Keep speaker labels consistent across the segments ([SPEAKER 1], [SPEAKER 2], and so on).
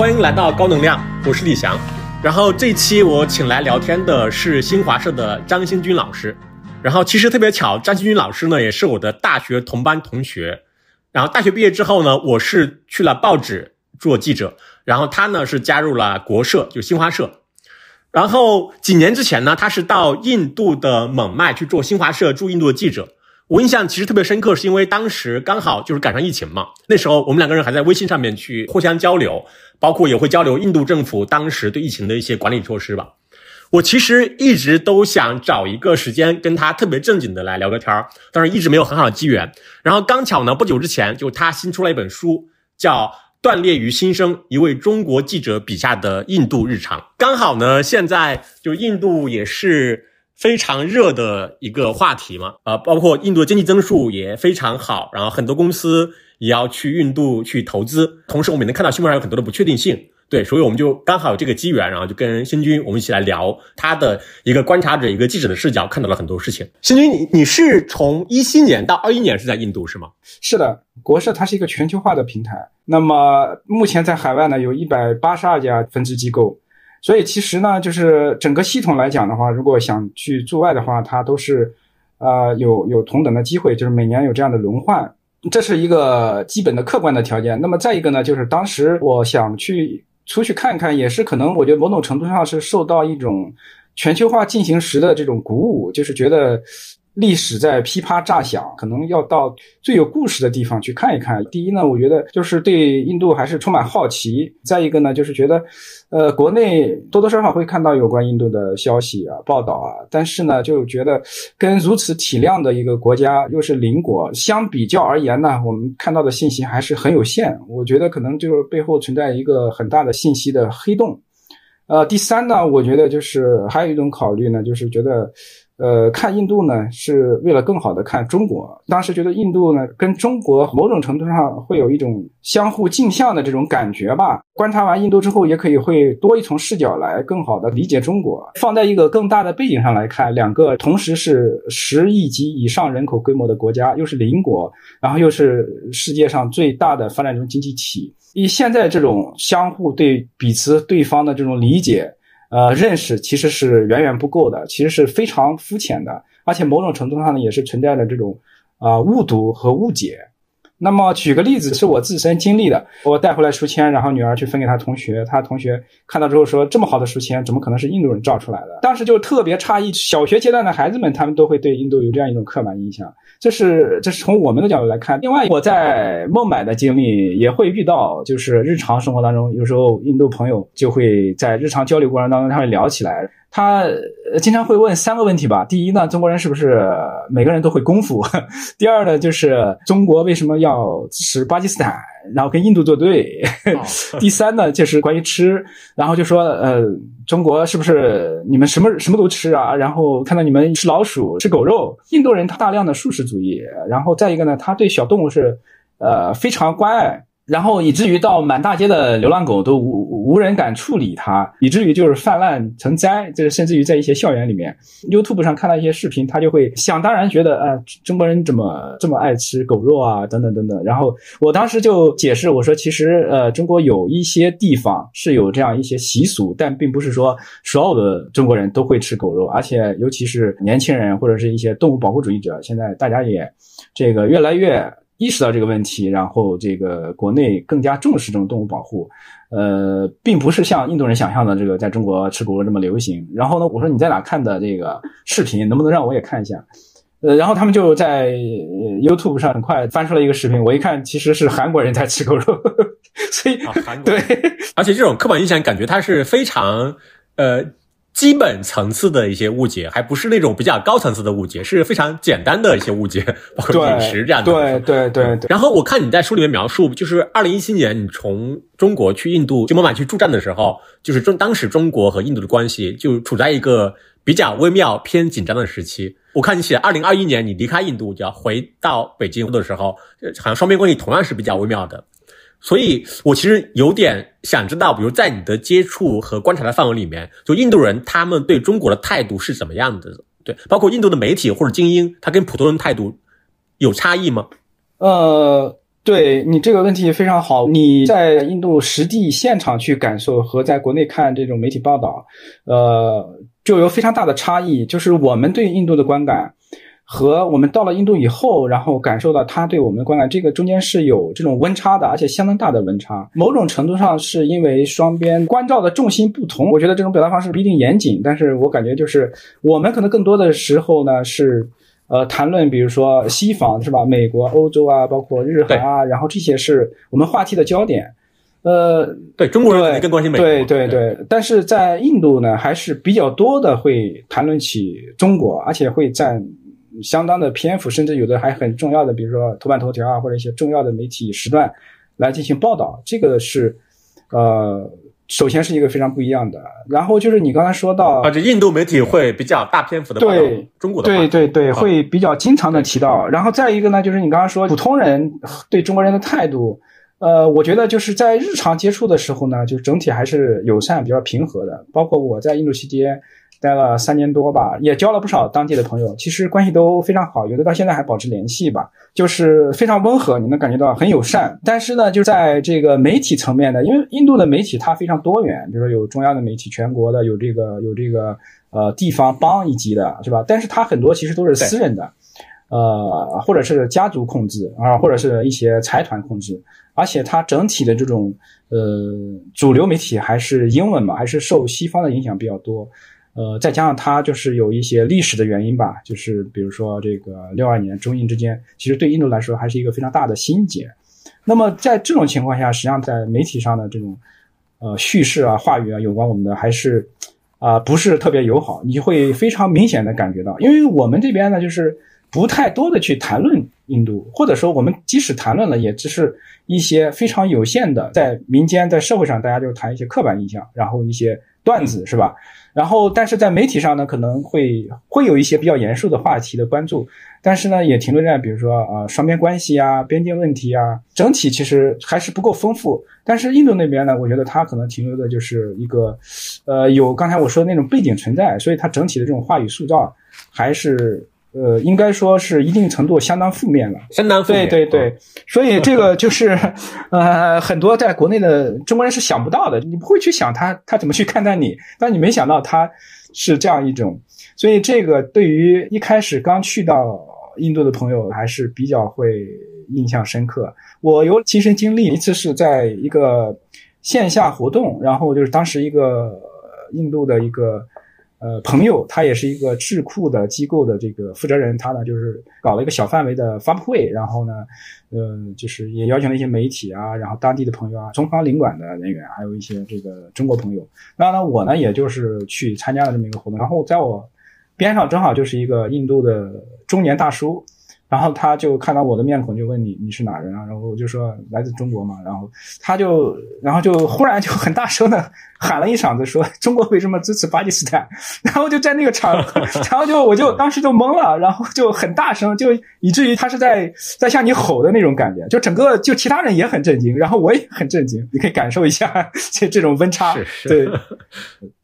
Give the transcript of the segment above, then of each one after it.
[SPEAKER 1] 欢迎来到高能量，我是李翔。然后这期我请来聊天的是新华社的张新军老师。然后其实特别巧，张新军老师呢也是我的大学同班同学。然后大学毕业之后呢，我是去了报纸做记者，然后他呢是加入了国社，就新华社。然后几年之前呢，他是到印度的蒙迈去做新华社驻印度的记者。我印象其实特别深刻，是因为当时刚好就是赶上疫情嘛。那时候我们两个人还在微信上面去互相交流，包括也会交流印度政府当时对疫情的一些管理措施吧。我其实一直都想找一个时间跟他特别正经的来聊个天儿，但是一直没有很好的机缘。然后刚巧呢，不久之前就他新出了一本书，叫《断裂于新生：一位中国记者笔下的印度日常》。刚好呢，现在就印度也是。非常热的一个话题嘛，呃，包括印度的经济增速也非常好，然后很多公司也要去印度去投资，同时我们也能看到新闻上有很多的不确定性，对，所以我们就刚好有这个机缘，然后就跟新军我们一起来聊他的一个观察者、一个记者的视角，看到了很多事情。新军，你你是从一七年到二一年是在印度是吗？
[SPEAKER 2] 是的，国社它是一个全球化的平台，那么目前在海外呢有一百八十二家分支机构。所以其实呢，就是整个系统来讲的话，如果想去驻外的话，它都是，呃，有有同等的机会，就是每年有这样的轮换，这是一个基本的客观的条件。那么再一个呢，就是当时我想去出去看看，也是可能我觉得某种程度上是受到一种全球化进行时的这种鼓舞，就是觉得。历史在噼啪炸响，可能要到最有故事的地方去看一看。第一呢，我觉得就是对印度还是充满好奇；再一个呢，就是觉得，呃，国内多多少少会看到有关印度的消息啊、报道啊，但是呢，就觉得跟如此体量的一个国家又是邻国相比较而言呢，我们看到的信息还是很有限。我觉得可能就是背后存在一个很大的信息的黑洞。呃，第三呢，我觉得就是还有一种考虑呢，就是觉得。呃，看印度呢，是为了更好的看中国。当时觉得印度呢，跟中国某种程度上会有一种相互镜像的这种感觉吧。观察完印度之后，也可以会多一重视角来更好的理解中国。放在一个更大的背景上来看，两个同时是十亿级以上人口规模的国家，又是邻国，然后又是世界上最大的发展中经济体，以现在这种相互对彼此对方的这种理解。呃，认识其实是远远不够的，其实是非常肤浅的，而且某种程度上呢，也是存在着这种啊误读和误解。那么举个例子，是我自身经历的，我带回来书签，然后女儿去分给她同学，她同学看到之后说，这么好的书签，怎么可能是印度人造出来的？当时就特别诧异，小学阶段的孩子们，他们都会对印度有这样一种刻板印象。这是这是从我们的角度来看。另外，我在孟买的经历也会遇到，就是日常生活当中，有时候印度朋友就会在日常交流过程当中，他会聊起来。他经常会问三个问题吧。第一呢，中国人是不是每个人都会功夫？第二呢，就是中国为什么要支持巴基斯坦，然后跟印度作对？第三呢，就是关于吃，然后就说呃，中国是不是你们什么什么都吃啊？然后看到你们吃老鼠、吃狗肉，印度人他大量的素食主义，然后再一个呢，他对小动物是呃非常关爱。然后以至于到满大街的流浪狗都无无人敢处理它，以至于就是泛滥成灾。这个甚至于在一些校园里面，YouTube 上看到一些视频，他就会想当然觉得，呃，中国人怎么这么爱吃狗肉啊，等等等等。然后我当时就解释我说，其实呃，中国有一些地方是有这样一些习俗，但并不是说所有的中国人都会吃狗肉，而且尤其是年轻人或者是一些动物保护主义者，现在大家也这个越来越。意识到这个问题，然后这个国内更加重视这种动物保护，呃，并不是像印度人想象的这个在中国吃狗肉这么流行。然后呢，我说你在哪看的这个视频，能不能让我也看一下？呃，然后他们就在 YouTube 上很快翻出了一个视频，我一看其实是韩国人在吃狗肉，所以对，
[SPEAKER 1] 而且这种刻板印象感觉它是非常呃。基本层次的一些误解，还不是那种比较高层次的误解，是非常简单的一些误解，包括饮食这样的。
[SPEAKER 2] 对对对对。
[SPEAKER 1] 然后我看你在书里面描述，就是二零一七年你从中国去印度，就孟买去助战的时候，就是中当时中国和印度的关系就处在一个比较微妙偏紧张的时期。我看你写二零二一年你离开印度就要回到北京的时候，好像双边关系同样是比较微妙的。所以，我其实有点想知道，比如在你的接触和观察的范围里面，就印度人他们对中国的态度是怎么样的？对，包括印度的媒体或者精英，他跟普通人态度有差异吗？
[SPEAKER 2] 呃，对你这个问题非常好。你在印度实地现场去感受和在国内看这种媒体报道，呃，就有非常大的差异。就是我们对印度的观感。和我们到了印度以后，然后感受到他对我们的观感，这个中间是有这种温差的，而且相当大的温差。某种程度上是因为双边关照的重心不同，我觉得这种表达方式不一定严谨，但是我感觉就是我们可能更多的时候呢是，呃，谈论比如说西方是吧，美国、欧洲啊，包括日韩啊，然后这些是我们话题的焦点。呃，
[SPEAKER 1] 对中国人更关心美
[SPEAKER 2] 国，对对对，但是在印度呢，还是比较多的会谈论起中国，而且会占。相当的篇幅，甚至有的还很重要的，比如说头版头条啊，或者一些重要的媒体时段来进行报道。这个是，呃，首先是一个非常不一样的。然后就是你刚才说到，
[SPEAKER 1] 啊，这印度媒体会比较大篇幅的报道中国的，
[SPEAKER 2] 对对对，会比较经常的提到。然后再一个呢，就是你刚刚说普通人对中国人的态度，呃，我觉得就是在日常接触的时候呢，就整体还是友善、比较平和的。包括我在印度期间。待了三年多吧，也交了不少当地的朋友，其实关系都非常好，有的到现在还保持联系吧，就是非常温和，你能感觉到很友善。但是呢，就在这个媒体层面的，因为印度的媒体它非常多元，比如说有中央的媒体，全国的有这个有这个呃地方邦一级的，是吧？但是它很多其实都是私人的，呃，或者是家族控制啊，或者是一些财团控制，而且它整体的这种呃主流媒体还是英文嘛，还是受西方的影响比较多。呃，再加上它就是有一些历史的原因吧，就是比如说这个六二年中印之间，其实对印度来说还是一个非常大的心结。那么在这种情况下，实际上在媒体上的这种呃叙事啊、话语啊，有关我们的还是啊不是特别友好，你会非常明显的感觉到，因为我们这边呢就是不太多的去谈论印度，或者说我们即使谈论了，也只是一些非常有限的，在民间在社会上大家就谈一些刻板印象，然后一些段子是吧？然后，但是在媒体上呢，可能会会有一些比较严肃的话题的关注，但是呢，也停留在比如说啊双边关系啊、边境问题啊，整体其实还是不够丰富。但是印度那边呢，我觉得它可能停留的就是一个，呃，有刚才我说的那种背景存在，所以它整体的这种话语塑造还是。呃，应该说是一定程度相当负面了，
[SPEAKER 1] 相当负面。
[SPEAKER 2] 对对对，所以这个就是，呃，很多在国内的中国人是想不到的，你不会去想他他怎么去看待你，但你没想到他是这样一种，所以这个对于一开始刚去到印度的朋友还是比较会印象深刻。我有亲身经历，一次是在一个线下活动，然后就是当时一个印度的一个。呃，朋友，他也是一个智库的机构的这个负责人，他呢就是搞了一个小范围的发布会，然后呢，呃，就是也邀请了一些媒体啊，然后当地的朋友啊，中方领馆的人员，还有一些这个中国朋友。那呢，我呢也就是去参加了这么一个活动，然后在我边上正好就是一个印度的中年大叔。然后他就看到我的面孔，就问你你是哪人啊？然后我就说来自中国嘛。然后他就，然后就忽然就很大声的喊了一嗓子，说中国为什么支持巴基斯坦？然后就在那个场，然后就我就当时就懵了，然后就很大声，就以至于他是在在向你吼的那种感觉，就整个就其他人也很震惊，然后我也很震惊。你可以感受一下这 这种温差。对，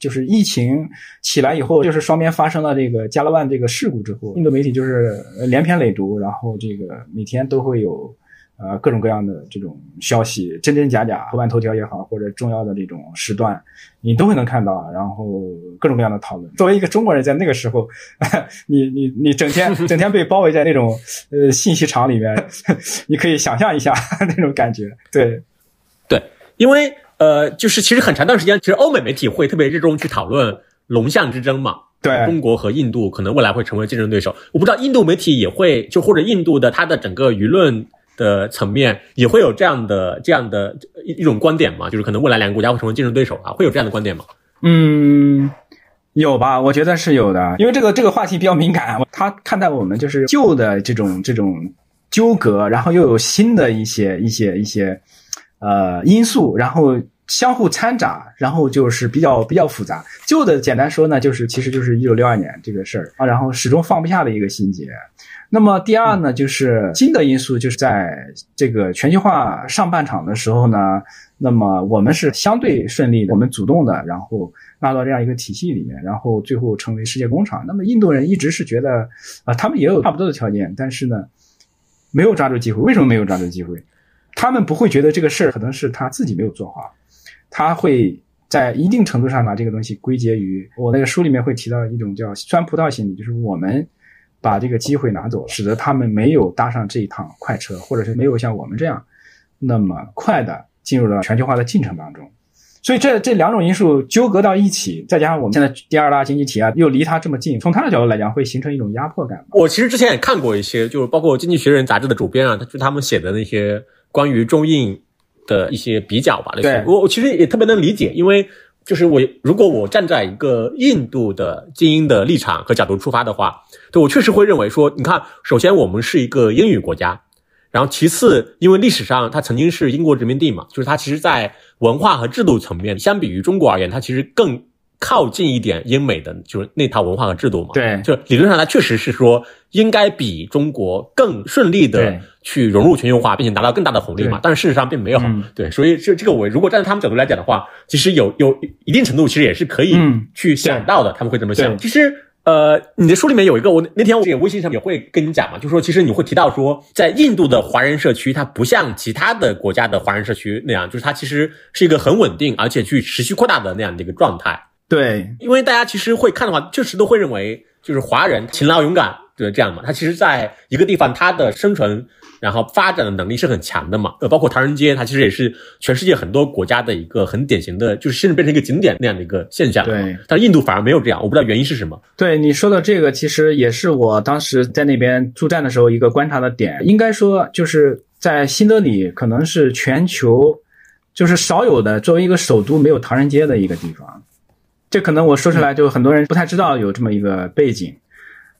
[SPEAKER 2] 就是疫情起来以后，就是双边发生了这个加勒万这个事故之后，印度媒体就是连篇累牍。然后这个每天都会有，呃各种各样的这种消息，真真假假，头版头条也好，或者重要的这种时段，你都会能看到。然后各种各样的讨论。作为一个中国人，在那个时候，你你你整天整天被包围在那种呃信息场里面，你可以想象一下那种感觉。对，
[SPEAKER 1] 对，因为呃，就是其实很长一段时间，其实欧美媒体会特别热衷去讨论龙象之争嘛。
[SPEAKER 2] 对，
[SPEAKER 1] 中国和印度可能未来会成为竞争对手。我不知道印度媒体也会就或者印度的它的整个舆论的层面也会有这样的这样的一一种观点吗？就是可能未来两个国家会成为竞争对手啊，会有这样的观点吗？
[SPEAKER 2] 嗯，有吧？我觉得是有的，因为这个这个话题比较敏感。他看待我们就是旧的这种这种纠葛，然后又有新的一些一些一些呃因素，然后。相互掺杂，然后就是比较比较复杂。旧的简单说呢，就是其实就是一九六二年这个事儿啊，然后始终放不下的一个心结。那么第二呢，就是新的因素，就是在这个全球化上半场的时候呢，那么我们是相对顺利，我们主动的，然后纳到这样一个体系里面，然后最后成为世界工厂。那么印度人一直是觉得啊，他们也有差不多的条件，但是呢，没有抓住机会。为什么没有抓住机会？他们不会觉得这个事儿可能是他自己没有做好，他会在一定程度上把这个东西归结于我那个书里面会提到一种叫酸葡萄心理，就是我们把这个机会拿走，使得他们没有搭上这一趟快车，或者是没有像我们这样那么快的进入了全球化的进程当中。所以这这两种因素纠葛到一起，再加上我们现在第二大经济体啊，又离它这么近，从他的角度来讲，会形成一种压迫感。
[SPEAKER 1] 我其实之前也看过一些，就是包括《经济学人》杂志的主编啊，他就他们写的那些关于中印的一些比较吧。
[SPEAKER 2] 对，
[SPEAKER 1] 我我其实也特别能理解，因为就是我如果我站在一个印度的精英的立场和角度出发的话，对我确实会认为说，你看，首先我们是一个英语国家。然后其次，因为历史上它曾经是英国殖民地嘛，就是它其实，在文化和制度层面，相比于中国而言，它其实更靠近一点英美的，就是那套文化和制度嘛。
[SPEAKER 2] 对，
[SPEAKER 1] 就理论上它确实是说应该比中国更顺利的去融入全球化，并且拿到更大的红利嘛。但是事实上并没有。对，所以这这个我如果站在他们角度来讲的话，其实有有一定程度其实也是可以去想到的，他们会这么想。其实。呃，你的书里面有一个，我那天我这个微信上也会跟你讲嘛，就是说，其实你会提到说，在印度的华人社区，它不像其他的国家的华人社区那样，就是它其实是一个很稳定，而且去持续扩大的那样的一个状态。
[SPEAKER 2] 对，
[SPEAKER 1] 因为大家其实会看的话，确实都会认为，就是华人勤劳勇敢，对这样嘛，他其实在一个地方，他的生存。然后发展的能力是很强的嘛，呃，包括唐人街，它其实也是全世界很多国家的一个很典型的，就是甚至变成一个景点那样的一个现象。
[SPEAKER 2] 对，
[SPEAKER 1] 但印度反而没有这样，我不知道原因是什么。
[SPEAKER 2] 对你说的这个，其实也是我当时在那边驻站的时候一个观察的点。应该说，就是在新德里，可能是全球就是少有的作为一个首都没有唐人街的一个地方。这可能我说出来就很多人不太知道有这么一个背景。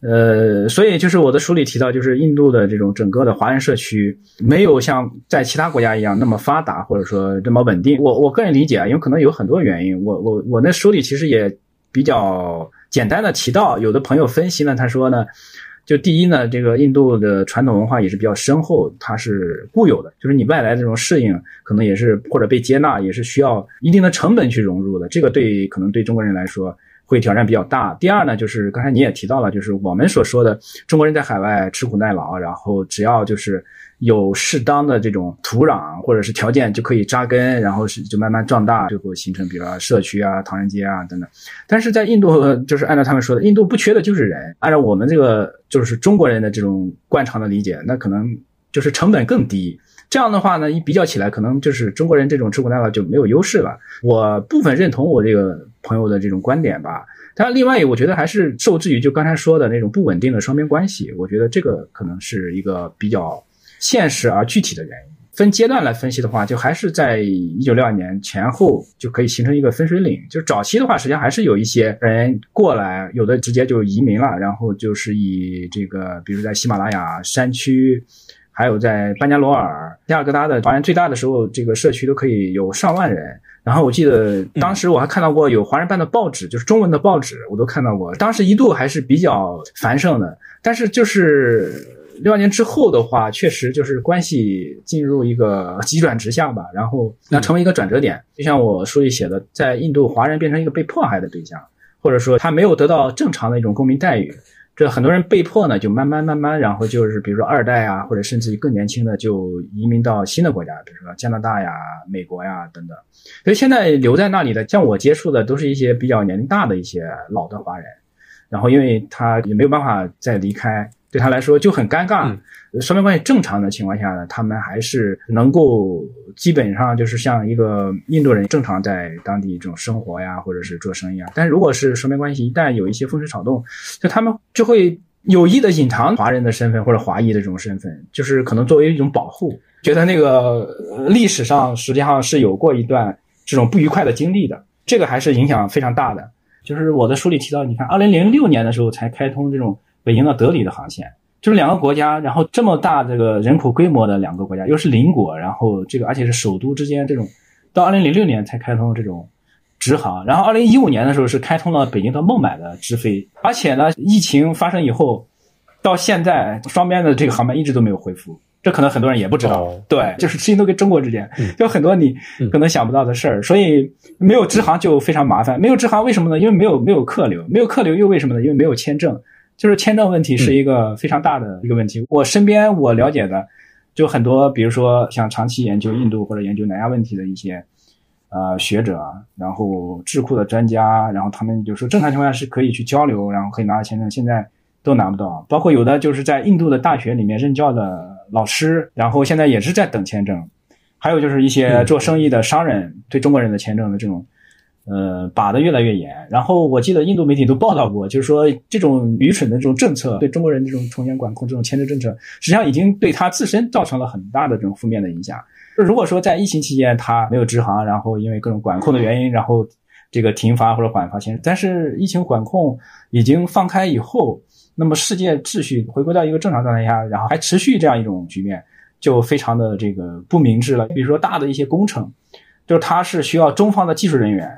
[SPEAKER 2] 呃，所以就是我的书里提到，就是印度的这种整个的华人社区没有像在其他国家一样那么发达，或者说这么稳定。我我个人理解啊，因为可能有很多原因。我我我那书里其实也比较简单的提到，有的朋友分析呢，他说呢，就第一呢，这个印度的传统文化也是比较深厚，它是固有的，就是你外来这种适应，可能也是或者被接纳，也是需要一定的成本去融入的。这个对可能对中国人来说。会挑战比较大。第二呢，就是刚才你也提到了，就是我们所说的中国人在海外吃苦耐劳，然后只要就是有适当的这种土壤或者是条件就可以扎根，然后是就慢慢壮大，最后形成比如说社区啊、唐人街啊等等。但是在印度，就是按照他们说的，印度不缺的就是人。按照我们这个就是中国人的这种惯常的理解，那可能就是成本更低。这样的话呢，一比较起来，可能就是中国人这种吃苦耐劳就没有优势了。我部分认同我这个朋友的这种观点吧，但另外，我觉得还是受制于就刚才说的那种不稳定的双边关系。我觉得这个可能是一个比较现实而具体的原因。分阶段来分析的话，就还是在一九六二年前后就可以形成一个分水岭。就早期的话，实际上还是有一些人过来，有的直接就移民了，然后就是以这个，比如在喜马拉雅山区。还有在班加罗尔、加尔各答的华人最大的时候，这个社区都可以有上万人。然后我记得当时我还看到过有华人办的报纸，就是中文的报纸，我都看到过。当时一度还是比较繁盛的。但是就是六二年之后的话，确实就是关系进入一个急转直下吧。然后那成为一个转折点，就像我书里写的，在印度华人变成一个被迫害的对象，或者说他没有得到正常的一种公民待遇。这很多人被迫呢，就慢慢慢慢，然后就是比如说二代啊，或者甚至于更年轻的，就移民到新的国家，比如说加拿大呀、美国呀等等。所以现在留在那里的，像我接触的，都是一些比较年龄大的一些老的华人，然后因为他也没有办法再离开。对他来说就很尴尬。双边关系正常的情况下呢，他们还是能够基本上就是像一个印度人正常在当地这种生活呀，或者是做生意啊。但是如果是双边关系一旦有一些风吹草动，就他们就会有意的隐藏华人的身份或者华裔的这种身份，就是可能作为一种保护，觉得那个历史上实际上是有过一段这种不愉快的经历的，这个还是影响非常大的。就是我的书里提到，你看，二零零六年的时候才开通这种。北京到德里的航线，就是两个国家，然后这么大这个人口规模的两个国家，又是邻国，然后这个而且是首都之间这种，到二零零六年才开通这种直航，然后二零一五年的时候是开通了北京到孟买的直飞，而且呢，疫情发生以后，到现在双边的这个航班一直都没有恢复，这可能很多人也不知道，对，就是事情都跟中国之间，有很多你可能想不到的事儿，所以没有直航就非常麻烦，没有直航为什么呢？因为没有没有客流，没有客流又为什么呢？因为没有签证。就是签证问题是一个非常大的一个问题。我身边我了解的，就很多，比如说像长期研究印度或者研究南亚问题的一些呃学者，然后智库的专家，然后他们就说正常情况下是可以去交流，然后可以拿到签证，现在都拿不到。包括有的就是在印度的大学里面任教的老师，然后现在也是在等签证。还有就是一些做生意的商人对中国人的签证的这种。呃，把的越来越严。然后我记得印度媒体都报道过，就是说这种愚蠢的这种政策，对中国人这种从严管控、这种签证政策，实际上已经对他自身造成了很大的这种负面的影响。如果说在疫情期间他没有直航，然后因为各种管控的原因，然后这个停发或者缓发签，但是疫情管控已经放开以后，那么世界秩序回归到一个正常状态下，然后还持续这样一种局面，就非常的这个不明智了。比如说大的一些工程，就是它是需要中方的技术人员。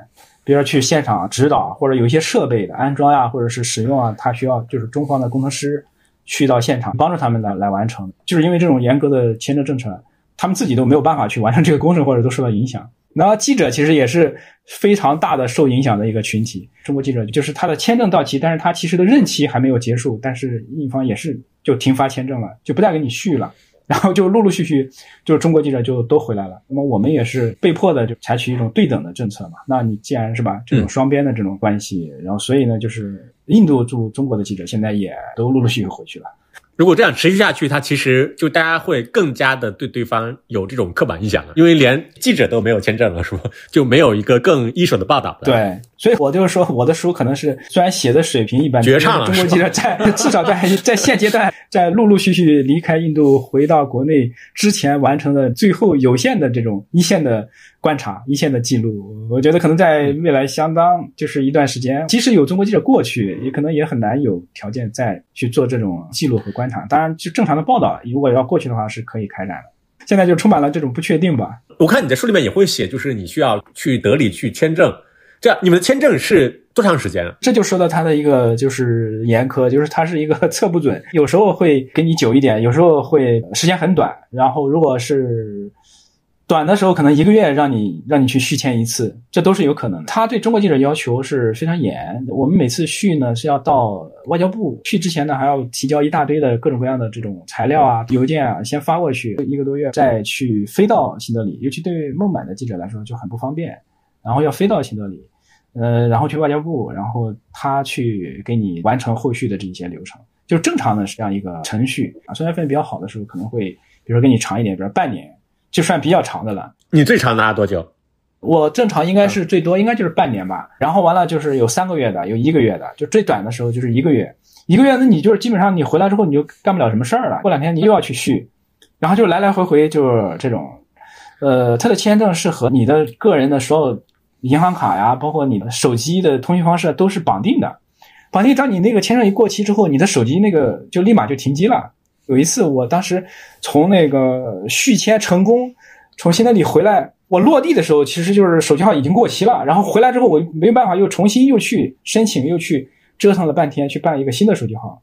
[SPEAKER 2] 比如说去现场指导，或者有一些设备的安装呀，或者是使用啊，他需要就是中方的工程师去到现场帮助他们来来完成。就是因为这种严格的签证政策，他们自己都没有办法去完成这个工程，或者都受到影响。然后记者其实也是非常大的受影响的一个群体。中国记者就是他的签证到期，但是他其实的任期还没有结束，但是印方也是就停发签证了，就不再给你续了。然后就陆陆续续，就是中国记者就都回来了。那么我们也是被迫的，就采取一种对等的政策嘛。那你既然是吧，这种双边的这种关系，然后所以呢，就是印度驻中国的记者现在也都陆陆续续回去了。
[SPEAKER 1] 如果这样持续下去，他其实就大家会更加的对对方有这种刻板印象了，因为连记者都没有签证了，是吧？就没有一个更一手的报道。
[SPEAKER 2] 对，所以我就是说，我的书可能是虽然写的水平一般，
[SPEAKER 1] 绝唱了。
[SPEAKER 2] 中国记者在至少在在现阶段，在陆陆续续离开印度回到国内之前完成的最后有限的这种一线的。观察一线的记录，我觉得可能在未来相当就是一段时间，即使有中国记者过去，也可能也很难有条件再去做这种记录和观察。当然，就正常的报道，如果要过去的话，是可以开展的。现在就充满了这种不确定吧。
[SPEAKER 1] 我看你在书里面也会写，就是你需要去德里去签证，这样你们的签证是多长时间？
[SPEAKER 2] 啊这就说到他的一个就是严苛，就是它是一个 测不准，有时候会给你久一点，有时候会时间很短。然后如果是。短的时候可能一个月让你让你去续签一次，这都是有可能的。他对中国记者要求是非常严，我们每次续呢是要到外交部去之前呢还要提交一大堆的各种各样的这种材料啊、邮件啊，先发过去一个多月，再去飞到新德里。尤其对孟买的记者来说就很不方便，然后要飞到新德里，呃，然后去外交部，然后他去给你完成后续的这些流程，就正常的这样一个程序啊。虽然分比较好的时候可能会，比如说给你长一点，比如半年。就算比较长的了。
[SPEAKER 1] 你最长拿了多久？
[SPEAKER 2] 我正常应该是最多应该就是半年吧。然后完了就是有三个月的，有一个月的，就最短的时候就是一个月。一个月那你就是基本上你回来之后你就干不了什么事儿了。过两天你又要去续，然后就来来回回就是这种。呃，他的签证是和你的个人的所有银行卡呀，包括你的手机的通讯方式都是绑定的。绑定当你那个签证一过期之后，你的手机那个就立马就停机了。有一次，我当时从那个续签成功，从新德里回来，我落地的时候，其实就是手机号已经过期了。然后回来之后，我没办法，又重新又去申请，又去折腾了半天，去办一个新的手机号。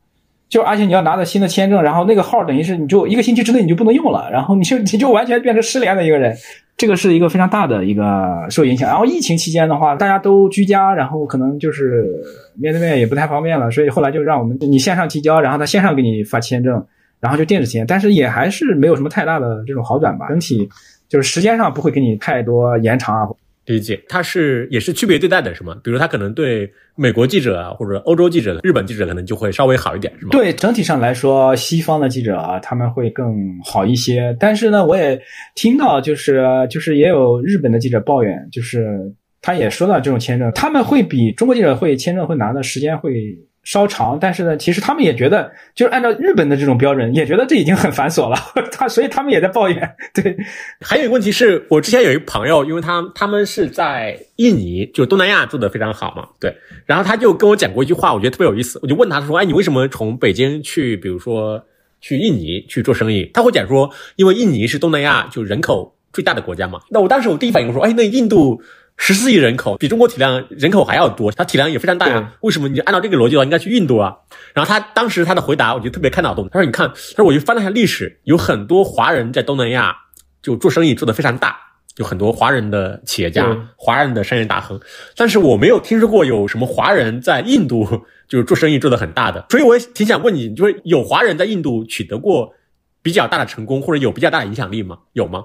[SPEAKER 2] 就而且你要拿着新的签证，然后那个号等于是你就一个星期之内你就不能用了，然后你就 你就完全变成失联的一个人。这个是一个非常大的一个受影响。然后疫情期间的话，大家都居家，然后可能就是面对面也不太方便了，所以后来就让我们你线上提交，然后他线上给你发签证。然后就电子签，但是也还是没有什么太大的这种好转吧。整体就是时间上不会给你太多延长啊。
[SPEAKER 1] 理解，它是也是区别对待的，是吗？比如他可能对美国记者啊，或者欧洲记者、日本记者可能就会稍微好一点，是吗？
[SPEAKER 2] 对，整体上来说，西方的记者啊，他们会更好一些。但是呢，我也听到，就是就是也有日本的记者抱怨，就是他也说到这种签证，他们会比中国记者会签证会拿的时间会。稍长，但是呢，其实他们也觉得，就是按照日本的这种标准，也觉得这已经很繁琐了。他所以他们也在抱怨。对，
[SPEAKER 1] 还有一个问题是我之前有一个朋友，因为他他们是在印尼，就是东南亚做的非常好嘛。对，然后他就跟我讲过一句话，我觉得特别有意思。我就问他说：“哎，你为什么从北京去，比如说去印尼去做生意？”他会讲说：“因为印尼是东南亚就人口最大的国家嘛。”那我当时我第一反应说：“哎，那印度。”十四亿人口比中国体量人口还要多，它体量也非常大呀。为什么你按照这个逻辑的话，应该去印度啊？然后他当时他的回答，我觉得特别开脑洞。他说：“你看，他说我就翻了一下历史，有很多华人在东南亚就做生意做得非常大，有很多华人的企业家、华人的商业大亨。但是我没有听说过有什么华人在印度就是做生意做得很大的。所以我也挺想问你，就是有华人在印度取得过。”比较大的成功，或者有比较大的影响力吗？有吗？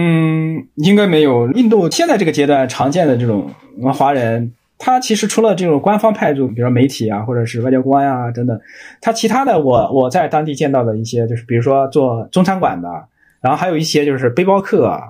[SPEAKER 2] 嗯，应该没有。印度现在这个阶段常见的这种华人，他其实除了这种官方派驻，比如说媒体啊，或者是外交官啊等等，他其他的我我在当地见到的一些，就是比如说做中餐馆的，然后还有一些就是背包客，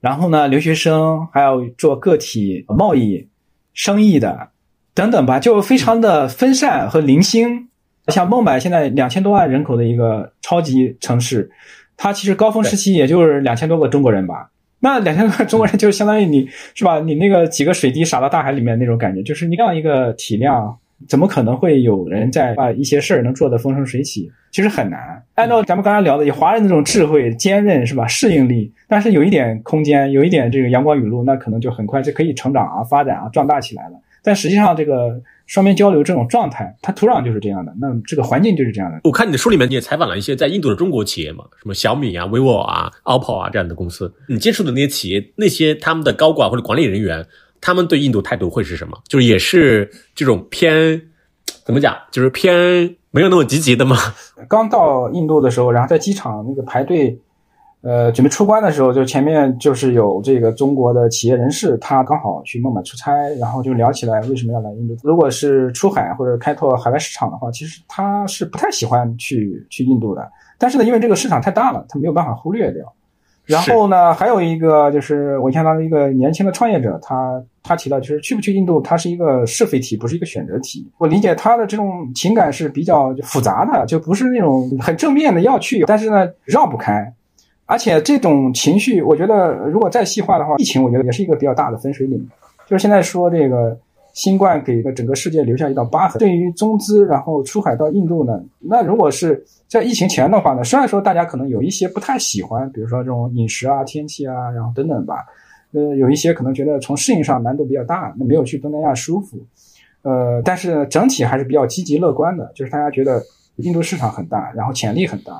[SPEAKER 2] 然后呢留学生，还有做个体贸易生意的等等吧，就非常的分散和零星。像孟买现在两千多万人口的一个超级城市。它其实高峰时期也就是两千多个中国人吧，那两千多个中国人就相当于你是吧？你那个几个水滴洒到大海里面那种感觉，就是你这样一个体量，怎么可能会有人在把一些事儿能做得风生水起？其实很难。按照咱们刚才聊的，以华人那种智慧、坚韧是吧？适应力，但是有一点空间，有一点这个阳光雨露，那可能就很快就可以成长啊、发展啊、壮大起来了。但实际上这个。双边交流这种状态，它土壤就是这样的，那这个环境就是这样的。
[SPEAKER 1] 我看你的书里面，你也采访了一些在印度的中国企业嘛，什么小米啊、vivo 啊、OPPO 啊这样的公司。你接触的那些企业，那些他们的高管或者管理人员，他们对印度态度会是什么？就是也是这种偏，怎么讲？就是偏没有那么积极的吗？
[SPEAKER 2] 刚到印度的时候，然后在机场那个排队。呃，准备出关的时候，就前面就是有这个中国的企业人士，他刚好去孟买出差，然后就聊起来为什么要来印度。如果是出海或者开拓海外市场的话，其实他是不太喜欢去去印度的。但是呢，因为这个市场太大了，他没有办法忽略掉。然后呢，还有一个就是我印象当中一个年轻的创业者，他他提到就是去不去印度，它是一个是非题，不是一个选择题。我理解他的这种情感是比较复杂的，就不是那种很正面的要去，但是呢绕不开。而且这种情绪，我觉得如果再细化的话，疫情我觉得也是一个比较大的分水岭。就是现在说这个新冠给个整个世界留下一道疤痕。对于中资然后出海到印度呢，那如果是在疫情前的话呢，虽然说大家可能有一些不太喜欢，比如说这种饮食啊、天气啊，然后等等吧，呃，有一些可能觉得从适应上难度比较大，那没有去东南亚舒服。呃，但是整体还是比较积极乐观的，就是大家觉得印度市场很大，然后潜力很大。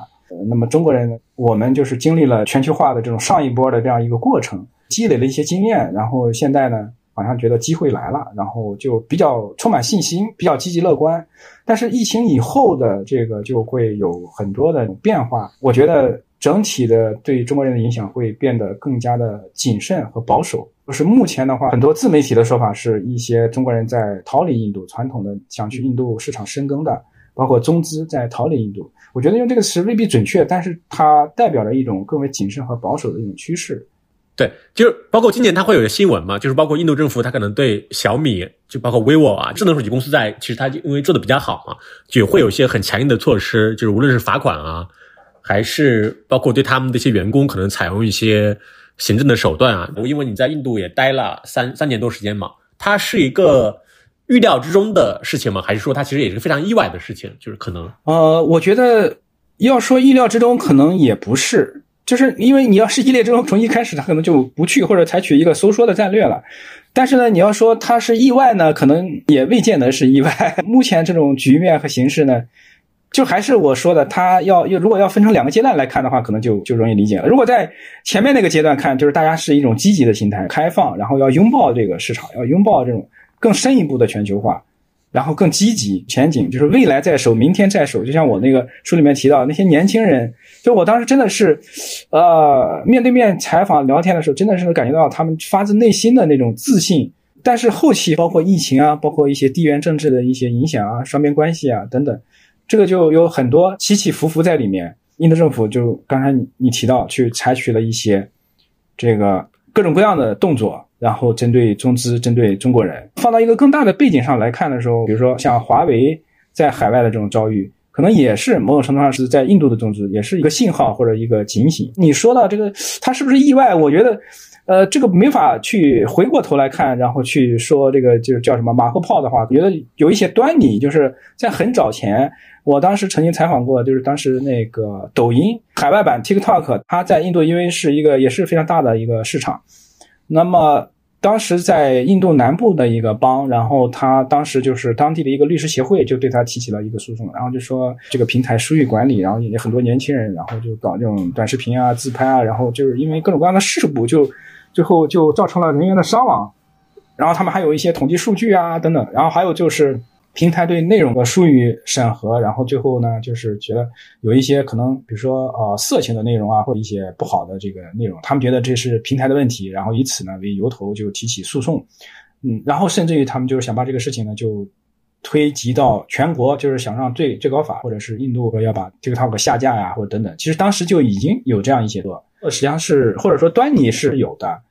[SPEAKER 2] 那么中国人，我们就是经历了全球化的这种上一波的这样一个过程，积累了一些经验，然后现在呢，好像觉得机会来了，然后就比较充满信心，比较积极乐观。但是疫情以后的这个就会有很多的变化，我觉得整体的对中国人的影响会变得更加的谨慎和保守。就是目前的话，很多自媒体的说法是一些中国人在逃离印度，传统的想去印度市场深耕的。包括中资在逃离印度，我觉得用这个词未必准确，但是它代表着一种更为谨慎和保守的一种趋势。
[SPEAKER 1] 对，就是包括今年它会有个新闻嘛，就是包括印度政府它可能对小米，就包括 vivo 啊，智能手机公司在其实它因为做的比较好嘛，就会有一些很强硬的措施，就是无论是罚款啊，还是包括对他们的一些员工可能采用一些行政的手段啊。因为你在印度也待了三三年多时间嘛，它是一个。预料之中的事情吗？还是说它其实也是非常意外的事情？就是可能，
[SPEAKER 2] 呃，我觉得要说意料之中，可能也不是，就是因为你要是意料之中，从一开始他可能就不去或者采取一个收缩的战略了。但是呢，你要说它是意外呢，可能也未见得是意外。目前这种局面和形势呢，就还是我说的，它要要如果要分成两个阶段来看的话，可能就就容易理解了。如果在前面那个阶段看，就是大家是一种积极的心态，开放，然后要拥抱这个市场，要拥抱这种。更深一步的全球化，然后更积极前景，就是未来在手，明天在手。就像我那个书里面提到那些年轻人，就我当时真的是，呃，面对面采访聊天的时候，真的是感觉到他们发自内心的那种自信。但是后期包括疫情啊，包括一些地缘政治的一些影响啊，双边关系啊等等，这个就有很多起起伏伏在里面。印度政府就刚才你你提到，去采取了一些这个各种各样的动作。然后针对中资，针对中国人，放到一个更大的背景上来看的时候，比如说像华为在海外的这种遭遇，可能也是某种程度上是在印度的中资，也是一个信号或者一个警醒。你说到这个，它是不是意外？我觉得，呃，这个没法去回过头来看，然后去说这个就是叫什么马后炮的话，觉得有一些端倪。就是在很早前，我当时曾经采访过，就是当时那个抖音海外版 TikTok，它在印度因为是一个也是非常大的一个市场。那么当时在印度南部的一个邦，然后他当时就是当地的一个律师协会就对他提起了一个诉讼，然后就说这个平台疏于管理，然后也很多年轻人，然后就搞这种短视频啊、自拍啊，然后就是因为各种各样的事故，就最后就造成了人员的伤亡。然后他们还有一些统计数据啊等等，然后还有就是平台对内容的疏于审核，然后最后呢，就是觉得有一些可能，比如说呃色情的内容啊，或者一些不好的这个内容，他们觉得这是平台的问题，然后以此呢为由头就提起诉讼，嗯，然后甚至于他们就是想把这个事情呢就推及到全国，就是想让最最高法或者是印度说要把 TikTok 下架呀，或者等等。其实当时就已经有这样一些个，实际上是或者说端倪是有的。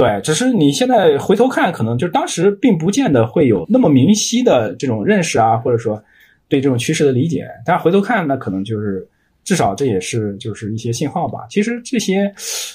[SPEAKER 2] 对，只是你现在回头看，可能就是当时并不见得会有那么明晰的这种认识啊，或者说对这种趋势的理解。但是回头看，那可能就是至少这也是就是一些信号吧。其实这些，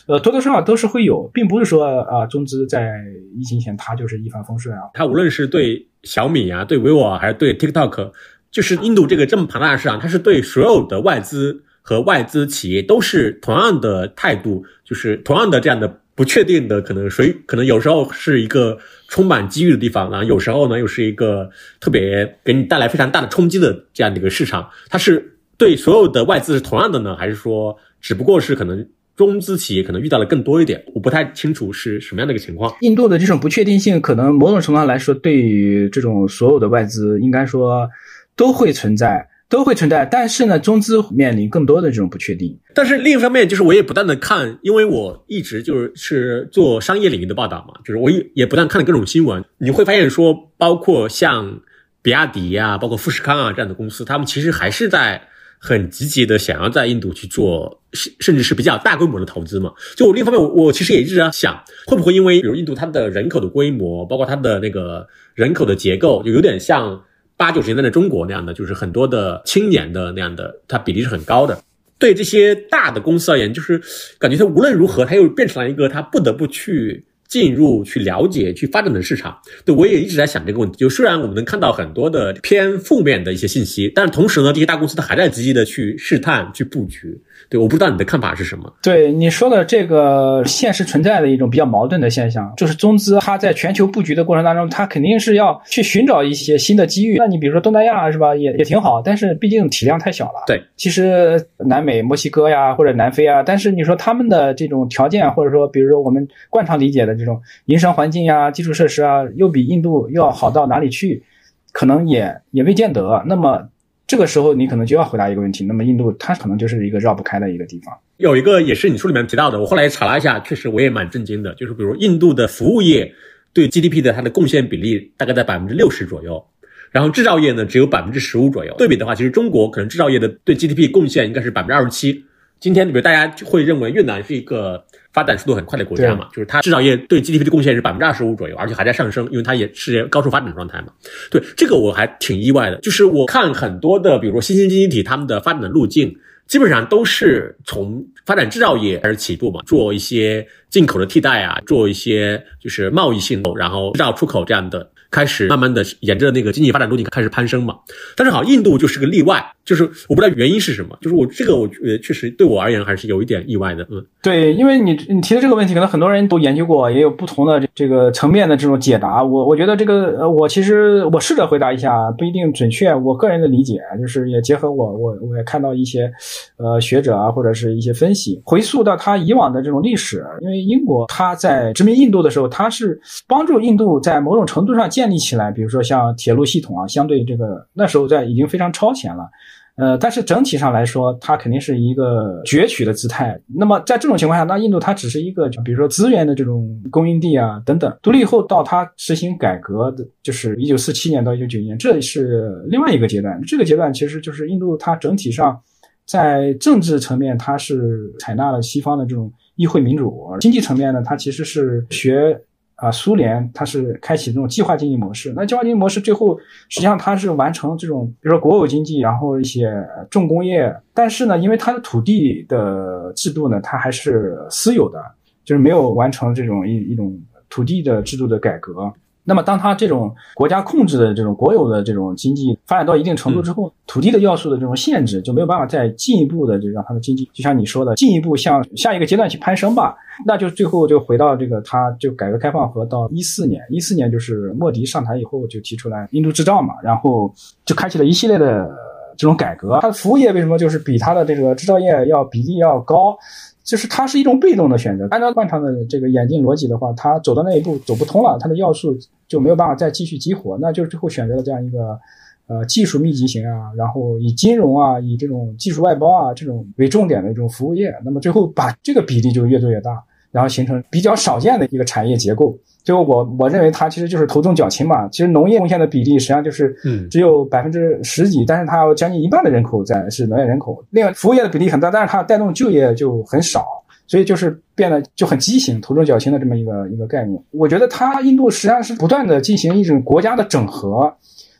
[SPEAKER 2] 呃，多多少少都是会有，并不是说啊，中资在疫情前它就是一帆风顺啊。
[SPEAKER 1] 它无论是对小米啊，对 vivo 还是对 TikTok，就是印度这个这么庞大的市场，它是对所有的外资和外资企业都是同样的态度，就是同样的这样的。不确定的可能，所以可能有时候是一个充满机遇的地方，然后有时候呢又是一个特别给你带来非常大的冲击的这样的一个市场。它是对所有的外资是同样的呢，还是说只不过是可能中资企业可能遇到了更多一点？我不太清楚是什么样的一个情况。
[SPEAKER 2] 印度的这种不确定性，可能某种程度上来说，对于这种所有的外资，应该说都会存在。都会存在，但是呢，中资面临更多的这种不确定。
[SPEAKER 1] 但是另一方面，就是我也不断的看，因为我一直就是是做商业领域的报道嘛，就是我也也不断看了各种新闻。你会发现说，包括像比亚迪呀，包括富士康啊这样的公司，他们其实还是在很积极的想要在印度去做，甚甚至是比较大规模的投资嘛。就我另一方面，我我其实也一直在想，会不会因为比如印度它的人口的规模，包括它的那个人口的结构，就有点像。八九十年代的中国那样的，就是很多的青年的那样的，它比例是很高的。对这些大的公司而言，就是感觉它无论如何，它又变成了一个它不得不去进入、去了解、去发展的市场。对我也一直在想这个问题。就虽然我们能看到很多的偏负面的一些信息，但是同时呢，这些大公司它还在积极的去试探、去布局。对，我不知道你的看法是什么。
[SPEAKER 2] 对你说的这个现实存在的一种比较矛盾的现象，就是中资它在全球布局的过程当中，它肯定是要去寻找一些新的机遇。那你比如说东南亚是吧，也也挺好，但是毕竟体量太小了。
[SPEAKER 1] 对，
[SPEAKER 2] 其实南美、墨西哥呀或者南非啊，但是你说他们的这种条件，或者说比如说我们惯常理解的这这种营商环境呀、基础设施啊，又比印度要好到哪里去，可能也也未见得。那么。这个时候，你可能就要回答一个问题：那么印度它可能就是一个绕不开的一个地方。
[SPEAKER 1] 有一个也是你书里面提到的，我后来查了一下，确实我也蛮震惊的，就是比如印度的服务业对 GDP 的它的贡献比例大概在百分之六十左右，然后制造业呢只有百分之十五左右。对比的话，其实中国可能制造业的对 GDP 贡献应该是百分之二十七。今天，比如大家会认为越南是一个发展速度很快的国家嘛，就是它制造业对 GDP 的贡献是百分之二十五左右，而且还在上升，因为它也是高速发展状态嘛。对这个我还挺意外的，就是我看很多的，比如说新兴经济体，他们的发展的路径基本上都是从发展制造业开始起步嘛，做一些进口的替代啊，做一些就是贸易性，然后制造出口这样的。开始慢慢的沿着那个经济发展路径开始攀升嘛，但是好，印度就是个例外，就是我不知道原因是什么，就是我这个我呃确实对我而言还是有一点意外的，嗯，
[SPEAKER 2] 对，因为你你提的这个问题，可能很多人都研究过，也有不同的这个层面的这种解答。我我觉得这个呃，我其实我试着回答一下，不一定准确。我个人的理解就是也结合我我我也看到一些呃学者啊或者是一些分析，回溯到他以往的这种历史，因为英国他在殖民印度的时候，他是帮助印度在某种程度上建。建立起来，比如说像铁路系统啊，相对这个那时候在已经非常超前了，呃，但是整体上来说，它肯定是一个攫取的姿态。那么在这种情况下，那印度它只是一个，比如说资源的这种供应地啊等等。独立以后到它实行改革的，就是一九四七年到一九九一年，这是另外一个阶段。这个阶段其实就是印度它整体上在政治层面，它是采纳了西方的这种议会民主；经济层面呢，它其实是学。啊，苏联它是开启这种计划经济模式，那计划经济模式最后实际上它是完成这种，比如说国有经济，然后一些重工业，但是呢，因为它的土地的制度呢，它还是私有的，就是没有完成这种一一种土地的制度的改革。那么，当它这种国家控制的这种国有的这种经济发展到一定程度之后，土地的要素的这种限制就没有办法再进一步的就让它的经济，就像你说的，进一步向下一个阶段去攀升吧。那就最后就回到这个，它就改革开放和到一四年，一四年就是莫迪上台以后就提出来印度制造嘛，然后就开启了一系列的这种改革。它的服务业为什么就是比它的这个制造业要比例要高？就是它是一种被动的选择。按照惯常的这个演进逻辑的话，它走到那一步走不通了，它的要素就没有办法再继续激活，那就是最后选择了这样一个呃技术密集型啊，然后以金融啊，以这种技术外包啊这种为重点的一种服务业，那么最后把这个比例就越做越大，然后形成比较少见的一个产业结构。最后我我认为它其实就是头重脚轻嘛。其实农业贡献的比例实际上就是
[SPEAKER 1] 嗯
[SPEAKER 2] 只有百分之十几，但是它有将近一半的人口在是农业人口。另外服务业的比例很大，但是它带动就业就很少。所以就是变得就很畸形、头重脚轻的这么一个一个概念。我觉得它印度实际上是不断的进行一种国家的整合，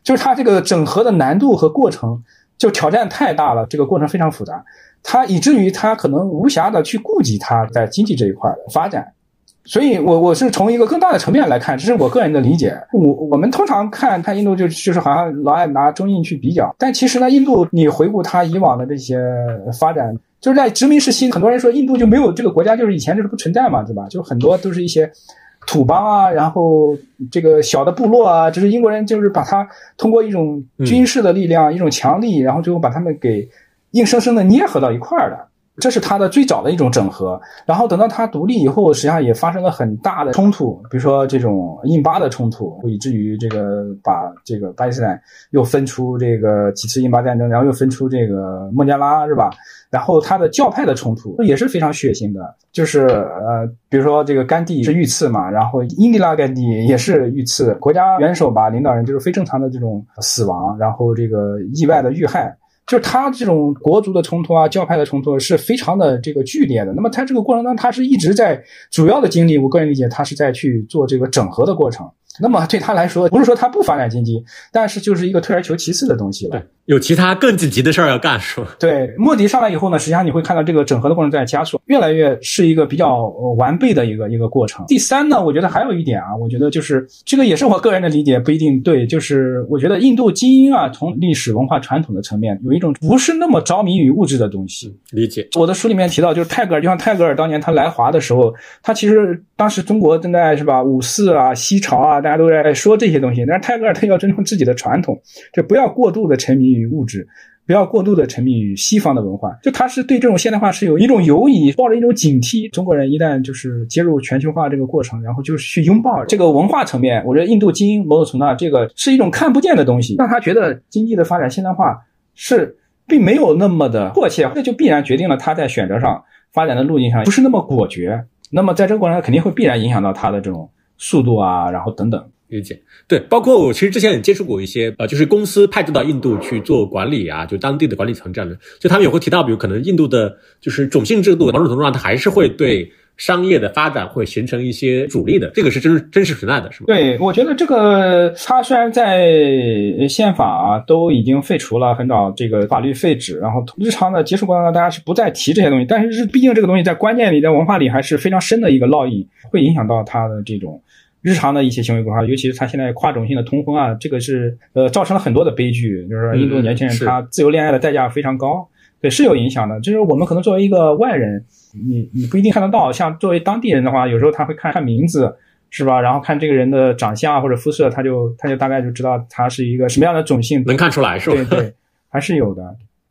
[SPEAKER 2] 就是它这个整合的难度和过程就挑战太大了，这个过程非常复杂，它以至于它可能无暇的去顾及它在经济这一块的发展。所以我我是从一个更大的层面来看，这是我个人的理解。我我们通常看看印度就就是好像老爱拿中印去比较，但其实呢，印度你回顾它以往的这些发展。就是在殖民时期，很多人说印度就没有这个国家，就是以前就是不存在嘛，对吧？就很多都是一些土邦啊，然后这个小的部落啊，就是英国人就是把它通过一种军事的力量、一种强力，然后最后把他们给硬生生的捏合到一块儿的。这是它的最早的一种整合。然后等到它独立以后，实际上也发生了很大的冲突，比如说这种印巴的冲突，以至于这个把这个巴基斯坦又分出这个几次印巴战争，然后又分出这个孟加拉，是吧？然后它的教派的冲突也是非常血腥的，就是呃，比如说这个甘地是遇刺嘛，然后英迪拉甘地也是遇刺，国家元首吧，领导人就是非正常的这种死亡，然后这个意外的遇害。就是他这种国族的冲突啊，教派的冲突是非常的这个剧烈的。那么他这个过程当中，他是一直在主要的精力，我个人理解，他是在去做这个整合的过程。那么对他来说，不是说他不发展经济，但是就是一个退而求其次的东西了。
[SPEAKER 1] 对，有其他更紧急的事儿要干，是吧？
[SPEAKER 2] 对，莫迪上来以后呢，实际上你会看到这个整合的过程在加速，越来越是一个比较完备的一个一个过程。第三呢，我觉得还有一点啊，我觉得就是这个也是我个人的理解，不一定对。就是我觉得印度精英啊，从历史文化传统的层面，有一种不是那么着迷于物质的东西。
[SPEAKER 1] 理解。
[SPEAKER 2] 我的书里面提到，就是泰戈尔，就像泰戈尔当年他来华的时候，他其实当时中国正在是吧五四啊、西潮啊，大家都在说这些东西。但是泰戈尔他要尊重自己的传统，就不要过度的沉迷于物质，不要过度的沉迷于西方的文化。就他是对这种现代化是有一种犹疑，抱着一种警惕。中国人一旦就是接入全球化这个过程，然后就是去拥抱这个文化层面，我觉得印度精英某种程度上这个是一种看不见的东西，让他觉得经济的发展现代化是。并没有那么的迫切，这就必然决定了他在选择上发展的路径上不是那么果决。那么在这个过程，肯定会必然影响到他的这种速度啊，然后等等。
[SPEAKER 1] 理解对，包括我其实之前也接触过一些呃，就是公司派驻到印度去做管理啊，就当地的管理层这样的，就他们也会提到，比如可能印度的就是种姓制度，某种程度上它还是会对。商业的发展会形成一些阻力的，这个是真真实存在的，是吗？
[SPEAKER 2] 对，我觉得这个它虽然在宪法都已经废除了，很早这个法律废止，然后日常的接触过程中大家是不再提这些东西，但是毕竟这个东西在观念里、在文化里还是非常深的一个烙印，会影响到它的这种日常的一些行为规划，尤其是他现在跨种性的通婚啊，这个是呃造成了很多的悲剧，就是印度年轻人他自由恋爱的代价非常高。对，是有影响的。就是我们可能作为一个外人，你你不一定看得到。像作为当地人的话，有时候他会看看名字，是吧？然后看这个人的长相或者肤色，他就他就大概就知道他是一个什么样的种性，
[SPEAKER 1] 能看出来是吧？
[SPEAKER 2] 对对，还是有的。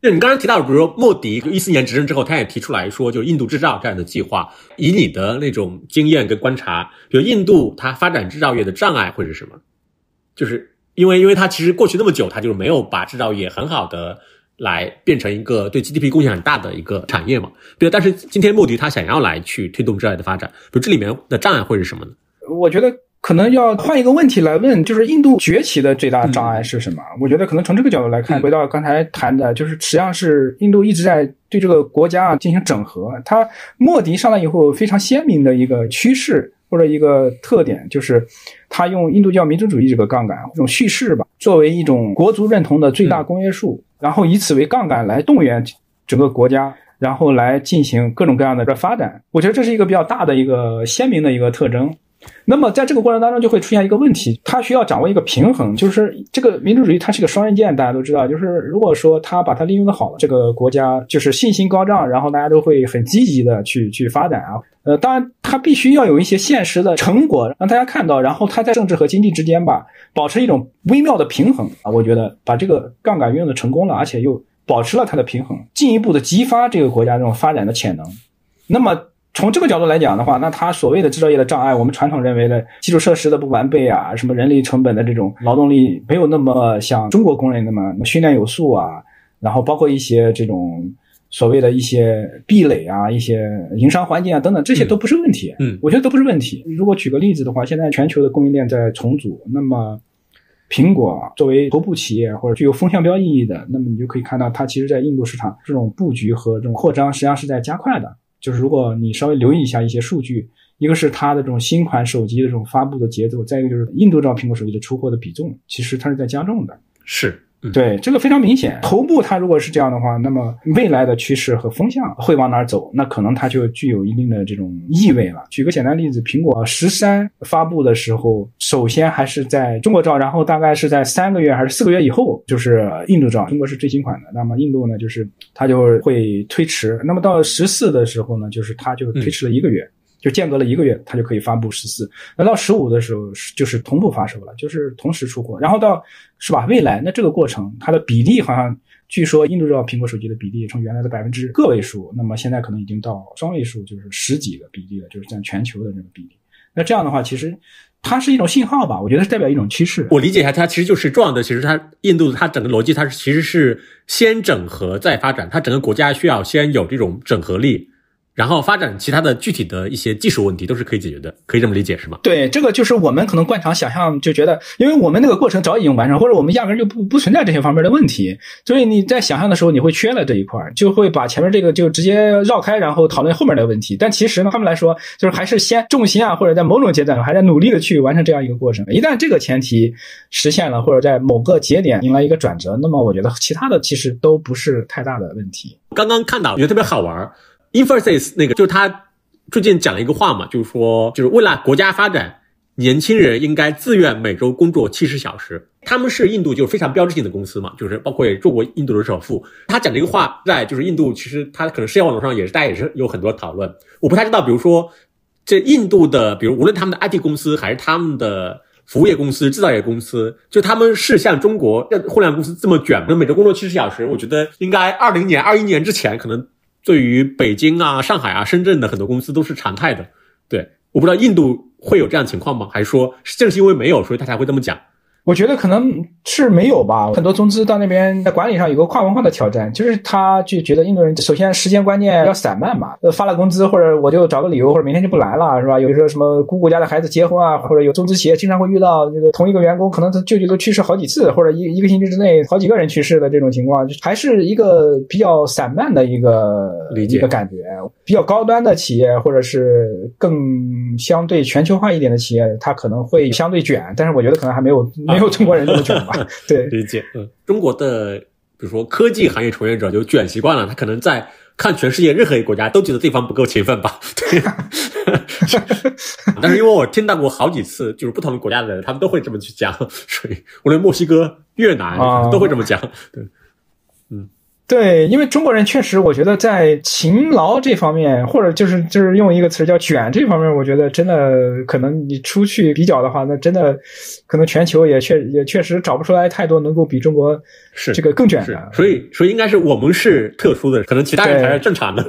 [SPEAKER 1] 那你刚才提到，比如说莫迪一四年执政之后，他也提出来说，就印度制造这样的计划。以你的那种经验跟观察，比如印度它发展制造业的障碍会是什么？就是因为因为它其实过去那么久，它就是没有把制造业很好的。来变成一个对 GDP 贡献很大的一个产业嘛？对，但是今天莫迪他想要来去推动这样的发展，比如这里面的障碍会是什么呢？
[SPEAKER 2] 我觉得可能要换一个问题来问，就是印度崛起的最大障碍是什么？我觉得可能从这个角度来看，回到刚才谈的，就是实际上是印度一直在对这个国家啊进行整合。它莫迪上来以后，非常鲜明的一个趋势或者一个特点，就是他用印度教民族主义这个杠杆这种叙事吧，作为一种国族认同的最大公约数。然后以此为杠杆来动员整个国家，然后来进行各种各样的这发展。我觉得这是一个比较大的一个鲜明的一个特征。那么在这个过程当中，就会出现一个问题，它需要掌握一个平衡，就是这个民主主义它是个双刃剑，大家都知道。就是如果说它把它利用的好，这个国家就是信心高涨，然后大家都会很积极的去去发展啊。呃，当然它必须要有一些现实的成果让大家看到，然后它在政治和经济之间吧，保持一种微妙的平衡啊。我觉得把这个杠杆运用的成功了，而且又保持了它的平衡，进一步的激发这个国家这种发展的潜能。那么。从这个角度来讲的话，那它所谓的制造业的障碍，我们传统认为的基础设施的不完备啊，什么人力成本的这种劳动力没有那么像中国工人那么训练有素啊，然后包括一些这种所谓的一些壁垒啊、一些营商环境啊等等，这些都不是问题。
[SPEAKER 1] 嗯，
[SPEAKER 2] 我觉得都不是问题。如果举个例子的话，现在全球的供应链在重组，那么苹果作为头部企业或者具有风向标意义的，那么你就可以看到它其实在印度市场这种布局和这种扩张实际上是在加快的。就是如果你稍微留意一下一些数据，一个是它的这种新款手机的这种发布的节奏，再一个就是印度造苹果手机的出货的比重，其实它是在加重的。
[SPEAKER 1] 是。
[SPEAKER 2] 对，这个非常明显。头部它如果是这样的话，那么未来的趋势和风向会往哪儿走？那可能它就具有一定的这种意味了。举个简单例子，苹果十三发布的时候，首先还是在中国造，然后大概是在三个月还是四个月以后，就是印度造。中国是最新款的，那么印度呢，就是它就会推迟。那么到十四的时候呢，就是它就推迟了一个月。就间隔了一个月，它就可以发布十四。那到十五的时候，就是同步发售了，就是同时出货。然后到是吧？未来那这个过程，它的比例好像据说印度制造苹果手机的比例从原来的百分之个位数，那么现在可能已经到双位数，就是十几个比例了，就是占全球的这个比例。那这样的话，其实它是一种信号吧？我觉得是代表一种趋势。
[SPEAKER 1] 我理解一下，它其实就是重要的。其实它印度它整个逻辑，它是其实是先整合再发展，它整个国家需要先有这种整合力。然后发展其他的具体的一些技术问题都是可以解决的，可以这么理解是吗？
[SPEAKER 2] 对，这个就是我们可能惯常想象就觉得，因为我们那个过程早已经完成，或者我们压根就不不存在这些方面的问题，所以你在想象的时候你会缺了这一块，就会把前面这个就直接绕开，然后讨论后面的问题。但其实呢，他们来说就是还是先重心啊，或者在某种阶段还在努力的去完成这样一个过程。一旦这个前提实现了，或者在某个节点迎来一个转折，那么我觉得其他的其实都不是太大的问题。
[SPEAKER 1] 刚刚看到，我觉得特别好玩。Infosys 那个就是他最近讲了一个话嘛，就是说，就是为了国家发展，年轻人应该自愿每周工作七十小时。他们是印度就是非常标志性的公司嘛，就是包括也做过印度的首富。他讲这个话在就是印度，其实他可能社交网络上也是大家也是有很多讨论。我不太知道，比如说这印度的，比如无论他们的 IT 公司还是他们的服务业公司、制造业公司，就他们是像中国互联网公司这么卷，每周工作七十小时。我觉得应该二零年、二一年之前可能。对于北京啊、上海啊、深圳的很多公司都是常态的，对，我不知道印度会有这样情况吗？还是说正是因为没有，所以他才会这么讲？
[SPEAKER 2] 我觉得可能是没有吧。很多中资到那边在管理上有个跨文化的挑战，就是他就觉得印度人首先时间观念要散漫嘛，呃，发了工资或者我就找个理由或者明天就不来了，是吧？有时候什么姑姑家的孩子结婚啊，或者有中资企业经常会遇到这个同一个员工可能他舅舅都去世好几次，或者一一个星期之内好几个人去世的这种情况，还是一个比较散漫的一个一个感觉。比较高端的企业或者是更相对全球化一点的企业，它可能会相对卷，但是我觉得可能还没有。没有中国人这么卷吧？对，
[SPEAKER 1] 理解。嗯，中国的比如说科技行业从业者就卷习惯了，他可能在看全世界任何一个国家都觉得对方不够勤奋吧。对。但是因为我听到过好几次，就是不同的国家的人，他们都会这么去讲，所以无论墨西哥、越南都会这么讲。对。
[SPEAKER 2] 对，因为中国人确实，我觉得在勤劳这方面，或者就是就是用一个词叫卷这方面，我觉得真的可能你出去比较的话，那真的可能全球也确也确实找不出来太多能够比中国
[SPEAKER 1] 是
[SPEAKER 2] 这个更卷的。
[SPEAKER 1] 所以，所以应该是我们是特殊的，可能其他人才是正常的。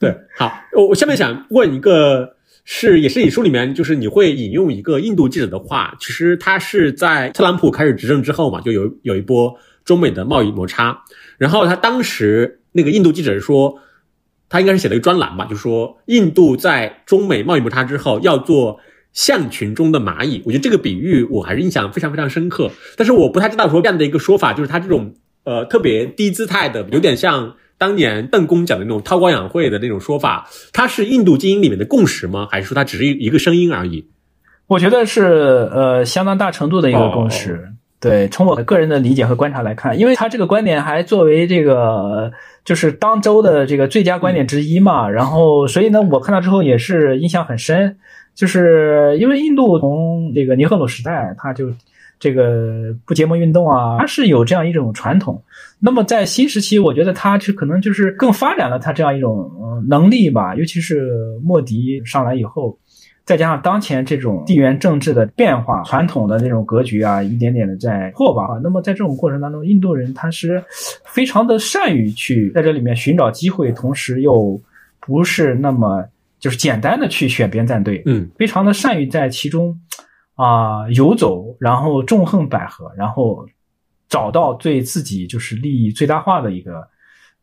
[SPEAKER 1] 对，好，我我下面想问一个，是也是你书里面就是你会引用一个印度记者的话，其实他是在特朗普开始执政之后嘛，就有有一波中美的贸易摩擦，然后他当时那个印度记者说，他应该是写了一个专栏吧，就说印度在中美贸易摩擦之后要做象群中的蚂蚁，我觉得这个比喻我还是印象非常非常深刻，但是我不太知道说这样的一个说法，就是他这种呃特别低姿态的，有点像。当年邓公讲的那种韬光养晦的那种说法，它是印度精英里面的共识吗？还是说它只是一一个声音而已？
[SPEAKER 2] 我觉得是呃相当大程度的一个共识。对，从我个人的理解和观察来看，因为他这个观点还作为这个就是当周的这个最佳观点之一嘛。然后，所以呢，我看到之后也是印象很深，就是因为印度从这个尼赫鲁时代，他就。这个不结盟运动啊，它是有这样一种传统。那么在新时期，我觉得它就可能就是更发展了它这样一种能力吧。尤其是莫迪上来以后，再加上当前这种地缘政治的变化，传统的这种格局啊，一点点的在破吧。那么在这种过程当中，印度人他是非常的善于去在这里面寻找机会，同时又不是那么就是简单的去选边站队，
[SPEAKER 1] 嗯，
[SPEAKER 2] 非常的善于在其中啊游走，然后纵横捭阖，然后找到对自己就是利益最大化的一个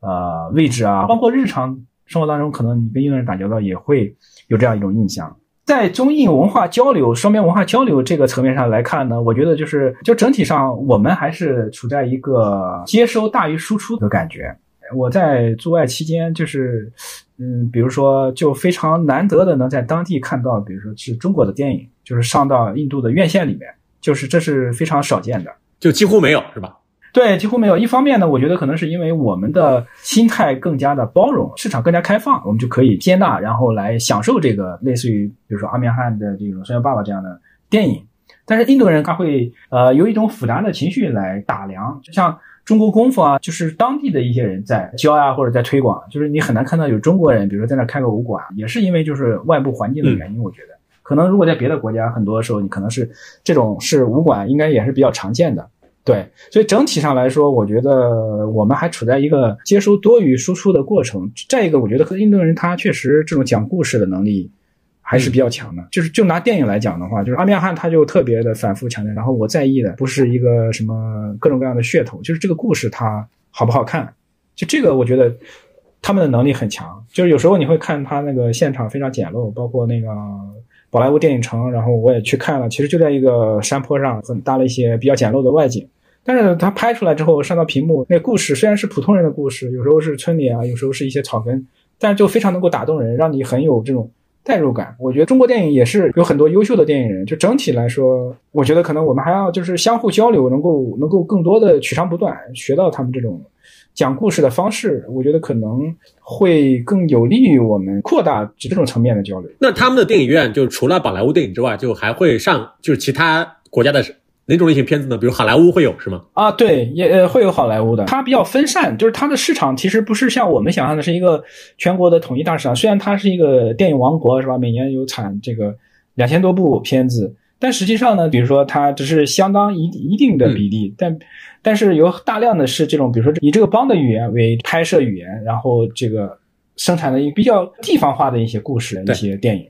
[SPEAKER 2] 呃位置啊，包括日常生活当中，可能你跟印度人打交道也会有这样一种印象。在中印文化交流、双边文化交流这个层面上来看呢，我觉得就是就整体上我们还是处在一个接收大于输出的感觉。我在驻外期间，就是嗯，比如说就非常难得的能在当地看到，比如说是中国的电影，就是上到印度的院线里面，就是这是非常少见的，
[SPEAKER 1] 就几乎没有，是吧？
[SPEAKER 2] 对，几乎没有。一方面呢，我觉得可能是因为我们的心态更加的包容，市场更加开放，我们就可以接纳，然后来享受这个类似于比如说阿米尔汗的这种《摔跤爸爸》这样的电影。但是印度人他会呃有一种复杂的情绪来打量，就像中国功夫啊，就是当地的一些人在教啊或者在推广，就是你很难看到有中国人，比如说在那开个武馆，也是因为就是外部环境的原因。我觉得可能如果在别的国家，很多时候你可能是这种是武馆，应该也是比较常见的。对，所以整体上来说，我觉得我们还处在一个接收多于输出的过程。再一个，我觉得和印度人他确实这种讲故事的能力还是比较强的。就是就拿电影来讲的话，就是阿米尔汗他就特别的反复强调，然后我在意的不是一个什么各种各样的噱头，就是这个故事它好不好看。就这个，我觉得他们的能力很强。就是有时候你会看他那个现场非常简陋，包括那个。宝莱坞电影城，然后我也去看了，其实就在一个山坡上，很搭了一些比较简陋的外景。但是它拍出来之后，上到屏幕，那故事虽然是普通人的故事，有时候是村里啊，有时候是一些草根，但是就非常能够打动人，让你很有这种代入感。我觉得中国电影也是有很多优秀的电影人，就整体来说，我觉得可能我们还要就是相互交流，能够能够更多的取长补短，学到他们这种。讲故事的方式，我觉得可能会更有利于我们扩大这种层面的交流。
[SPEAKER 1] 那他们的电影院就除了宝莱坞电影之外，就还会上就是其他国家的哪种类型片子呢？比如好莱坞会有是吗？
[SPEAKER 2] 啊，对，也呃会有好莱坞的。它比较分散，就是它的市场其实不是像我们想象的是一个全国的统一大市场。虽然它是一个电影王国，是吧？每年有产这个两千多部片子，但实际上呢，比如说它只是相当一一定的比例，但。但是有大量的是这种，比如说以这个邦的语言为拍摄语言，然后这个生产的一比较地方化的一些故事、一些电影，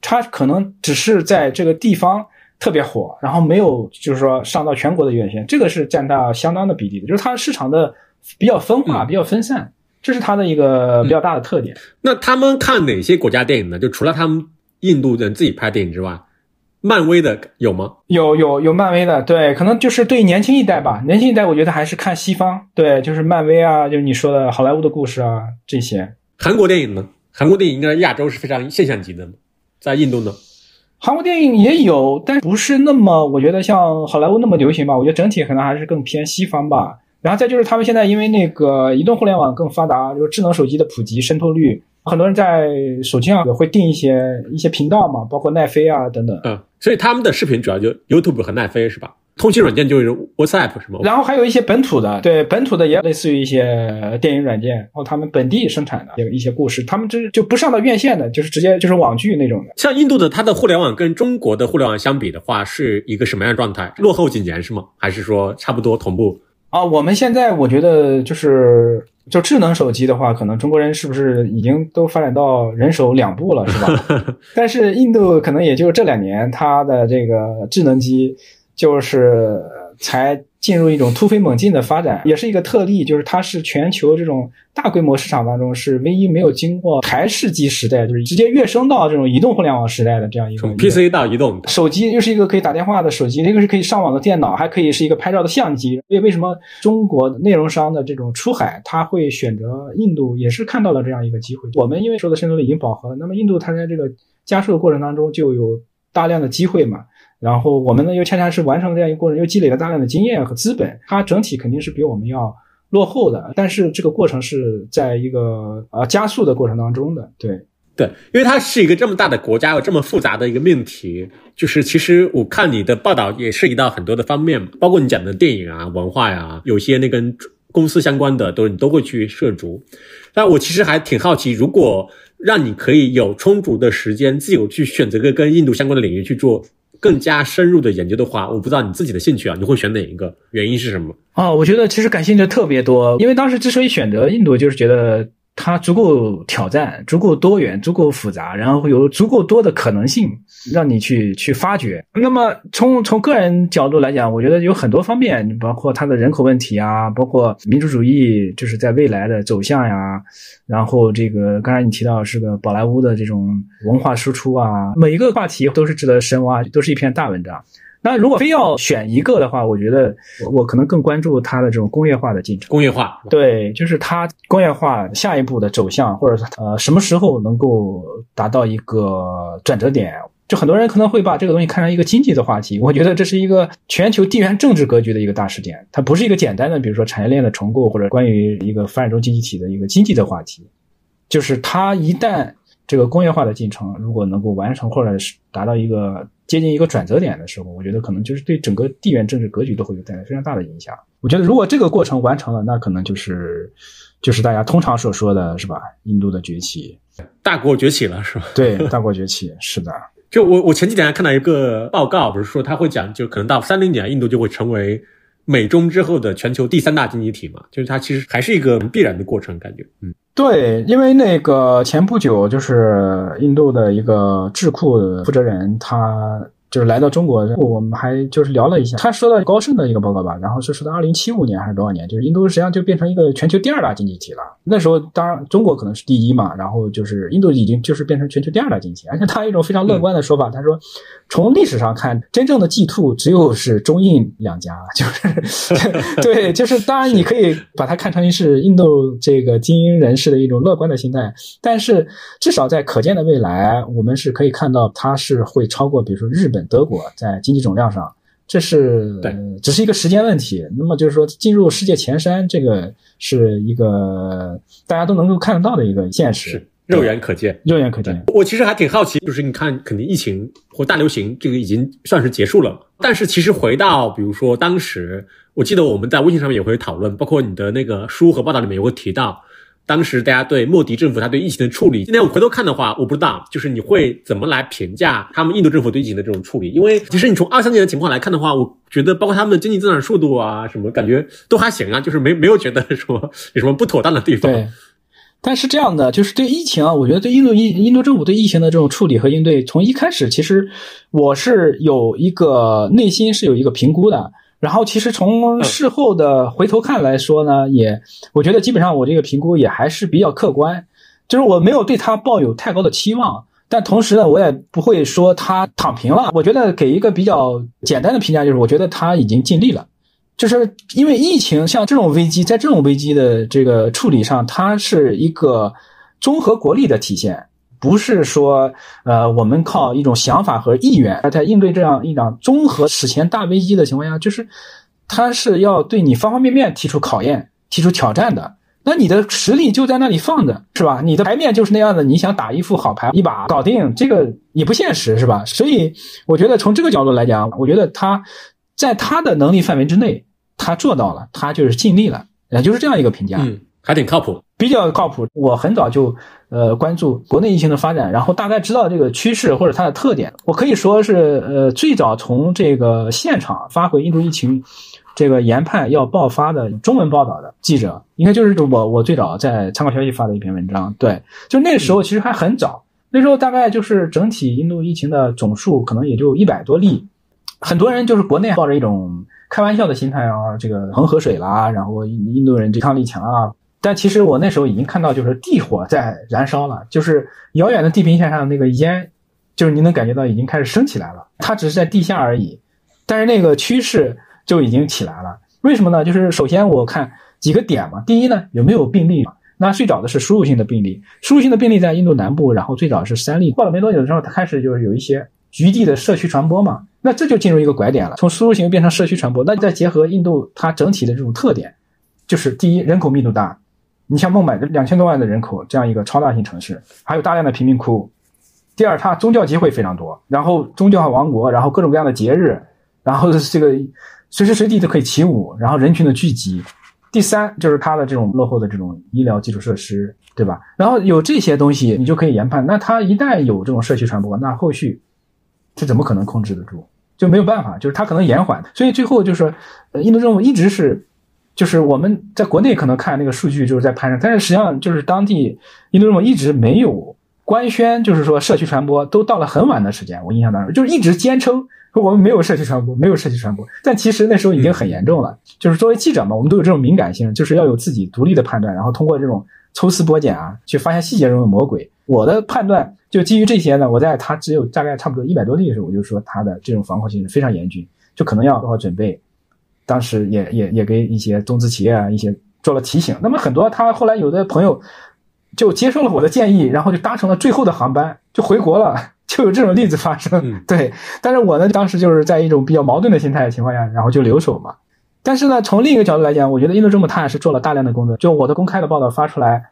[SPEAKER 2] 它可能只是在这个地方特别火，然后没有就是说上到全国的院线，这个是占到相当的比例的，就是它市场的比较分化、比较分散，这是它的一个比较大的特点。
[SPEAKER 1] 那他们看哪些国家电影呢？就除了他们印度人自己拍电影之外？漫威的有吗？
[SPEAKER 2] 有有有漫威的，对，可能就是对年轻一代吧。年轻一代，我觉得还是看西方，对，就是漫威啊，就是你说的好莱坞的故事啊这些。
[SPEAKER 1] 韩国电影呢？韩国电影应该亚洲是非常现象级的，在印度呢？
[SPEAKER 2] 韩国电影也有，但不是那么，我觉得像好莱坞那么流行吧。我觉得整体可能还是更偏西方吧。然后再就是他们现在因为那个移动互联网更发达，就是智能手机的普及渗透率。很多人在手机上也会订一些一些频道嘛，包括奈飞啊等等。
[SPEAKER 1] 嗯，所以他们的视频主要就 YouTube 和奈飞是吧？通信软件就是 WhatsApp 是吗？
[SPEAKER 2] 然后还有一些本土的，对本土的也类似于一些电影软件，然后他们本地生产的有一些故事，他们这就不上到院线的，就是直接就是网剧那种的。
[SPEAKER 1] 像印度的，它的互联网跟中国的互联网相比的话，是一个什么样的状态？落后几年是吗？还是说差不多同步？
[SPEAKER 2] 啊，我们现在我觉得就是就智能手机的话，可能中国人是不是已经都发展到人手两部了，是吧？但是印度可能也就这两年，它的这个智能机就是才。进入一种突飞猛进的发展，也是一个特例，就是它是全球这种大规模市场当中是唯一没有经过台式机时代，就是直接跃升到这种移动互联网时代的这样一个。
[SPEAKER 1] 从 PC 到移动，
[SPEAKER 2] 手机又是一个可以打电话的手机，那个是可以上网的电脑，还可以是一个拍照的相机。所以为什么中国内容商的这种出海，他会选择印度，也是看到了这样一个机会。我们因为说的渗透率已经饱和了，那么印度它在这个加速的过程当中就有大量的机会嘛。然后我们呢，又恰恰是完成了这样一个过程，又积累了大量的经验和资本，它整体肯定是比我们要落后的。但是这个过程是在一个呃加速的过程当中的，对
[SPEAKER 1] 对，因为它是一个这么大的国家，有这么复杂的一个命题，就是其实我看你的报道也涉及到很多的方面，包括你讲的电影啊、文化呀，有些那跟公司相关的都你都会去涉足。但我其实还挺好奇，如果让你可以有充足的时间自由去选择个跟印度相关的领域去做更加深入的研究的话，我不知道你自己的兴趣啊，你会选哪一个？原因是什么？
[SPEAKER 2] 啊，我觉得其实感兴趣的特别多，因为当时之所以选择印度，就是觉得。它足够挑战，足够多元，足够复杂，然后有足够多的可能性让你去去发掘。那么从从个人角度来讲，我觉得有很多方面，包括它的人口问题啊，包括民主主义就是在未来的走向呀，然后这个刚才你提到是个宝莱坞的这种文化输出啊，每一个话题都是值得深挖，都是一篇大文章。那如果非要选一个的话，我觉得我可能更关注它的这种工业化的进程。
[SPEAKER 1] 工业化，
[SPEAKER 2] 对，就是它工业化下一步的走向，或者呃什么时候能够达到一个转折点？就很多人可能会把这个东西看成一个经济的话题，我觉得这是一个全球地缘政治格局的一个大事件，它不是一个简单的，比如说产业链的重构或者关于一个发展中经济体的一个经济的话题，就是它一旦。这个工业化的进程如果能够完成，或者是达到一个接近一个转折点的时候，我觉得可能就是对整个地缘政治格局都会有带来非常大的影响。我觉得如果这个过程完成了，那可能就是就是大家通常所说的是吧？印度的崛起，
[SPEAKER 1] 大国崛起了是吧？
[SPEAKER 2] 对，大国崛起是的。
[SPEAKER 1] 就我我前几天还看到一个报告，不是说他会讲，就可能到三零年，印度就会成为。美中之后的全球第三大经济体嘛，就是它其实还是一个必然的过程，感觉，嗯，
[SPEAKER 2] 对，因为那个前不久就是印度的一个智库负责人他。就是来到中国，我们还就是聊了一下，他说到高盛的一个报告吧，然后是说到二零七五年还是多少年，就是印度实际上就变成一个全球第二大经济体了。那时候当然中国可能是第一嘛，然后就是印度已经就是变成全球第二大经济体，而 且他有一种非常乐观的说法，他说从历史上看，真正的 G two 只有是中印两家，就是 对，就是当然你可以把它看成是印度这个精英人士的一种乐观的心态，但是至少在可见的未来，我们是可以看到它是会超过，比如说日本。德国在经济总量上，这是
[SPEAKER 1] 对，
[SPEAKER 2] 只是一个时间问题。那么就是说，进入世界前三，这个是一个大家都能够看得到的一个现实，
[SPEAKER 1] 肉眼可见，
[SPEAKER 2] 肉眼可见。
[SPEAKER 1] 我其实还挺好奇，就是你看，肯定疫情或大流行这个已经算是结束了，但是其实回到，比如说当时，我记得我们在微信上面也会讨论，包括你的那个书和报道里面也会提到。当时大家对莫迪政府他对疫情的处理，今天我回头看的话，我不知道，就是你会怎么来评价他们印度政府对疫情的这种处理？因为其实你从二三年的情况来看的话，我觉得包括他们的经济增长速度啊，什么感觉都还行啊，就是没没有觉得说有什么不妥当的地方。
[SPEAKER 2] 对，但是这样的就是对疫情啊，我觉得对印度印印度政府对疫情的这种处理和应对，从一开始其实我是有一个内心是有一个评估的。然后，其实从事后的回头看来说呢，也我觉得基本上我这个评估也还是比较客观，就是我没有对他抱有太高的期望，但同时呢，我也不会说他躺平了。我觉得给一个比较简单的评价，就是我觉得他已经尽力了，就是因为疫情像这种危机，在这种危机的这个处理上，它是一个综合国力的体现。不是说，呃，我们靠一种想法和意愿，在应对这样一场综合史前大危机的情况下，就是，他是要对你方方面面提出考验、提出挑战的。那你的实力就在那里放着，是吧？你的牌面就是那样的，你想打一副好牌，一把搞定，这个也不现实，是吧？所以，我觉得从这个角度来讲，我觉得他在他的能力范围之内，他做到了，他就是尽力了，也就是这样一个评价。
[SPEAKER 1] 嗯，还挺靠谱。
[SPEAKER 2] 比较靠谱。我很早就呃关注国内疫情的发展，然后大概知道这个趋势或者它的特点。我可以说是呃最早从这个现场发回印度疫情这个研判要爆发的中文报道的记者，应该就是我我最早在参考消息发的一篇文章。对，就那时候其实还很早，那时候大概就是整体印度疫情的总数可能也就一百多例，很多人就是国内抱着一种开玩笑的心态啊，这个恒河水啦，然后印度人抵抗力强啊。但其实我那时候已经看到，就是地火在燃烧了，就是遥远的地平线上那个烟，就是你能感觉到已经开始升起来了。它只是在地下而已，但是那个趋势就已经起来了。为什么呢？就是首先我看几个点嘛。第一呢，有没有病例嘛？那最早的是输入性的病例，输入性的病例在印度南部，然后最早是三例，过了没多久的时候，它开始就是有一些局地的社区传播嘛。那这就进入一个拐点了，从输入型变成社区传播。那再结合印度它整体的这种特点，就是第一人口密度大。你像孟买这两千多万的人口，这样一个超大型城市，还有大量的贫民窟。第二，它宗教机会非常多，然后宗教王国，然后各种各样的节日，然后这个随时随地都可以起舞，然后人群的聚集。第三就是它的这种落后的这种医疗基础设施，对吧？然后有这些东西，你就可以研判，那它一旦有这种社区传播，那后续这怎么可能控制得住？就没有办法，就是它可能延缓。所以最后就是，印度政府一直是，就是我们在国内可能看那个数据就是在攀升，但是实际上就是当地印度政府一直没有官宣，就是说社区传播都到了很晚的时间，我印象当中就是一直坚称说我们没有社区传播，没有社区传播，但其实那时候已经很严重了。就是作为记者嘛，我们都有这种敏感性，就是要有自己独立的判断，然后通过这种抽丝剥茧啊，去发现细节中的魔鬼。我的判断就基于这些呢，我在他只有大概差不多一百多例的时候，我就说他的这种防控性是非常严峻，就可能要做好准备。当时也也也给一些中资企业啊一些做了提醒。那么很多他后来有的朋友就接受了我的建议，然后就搭乘了最后的航班就回国了，就有这种例子发生。
[SPEAKER 1] 嗯
[SPEAKER 2] 对，但是我呢当时就是在一种比较矛盾的心态的情况下，然后就留守嘛。但是呢，从另一个角度来讲，我觉得印度政府他也是做了大量的工作。就我的公开的报道发出来，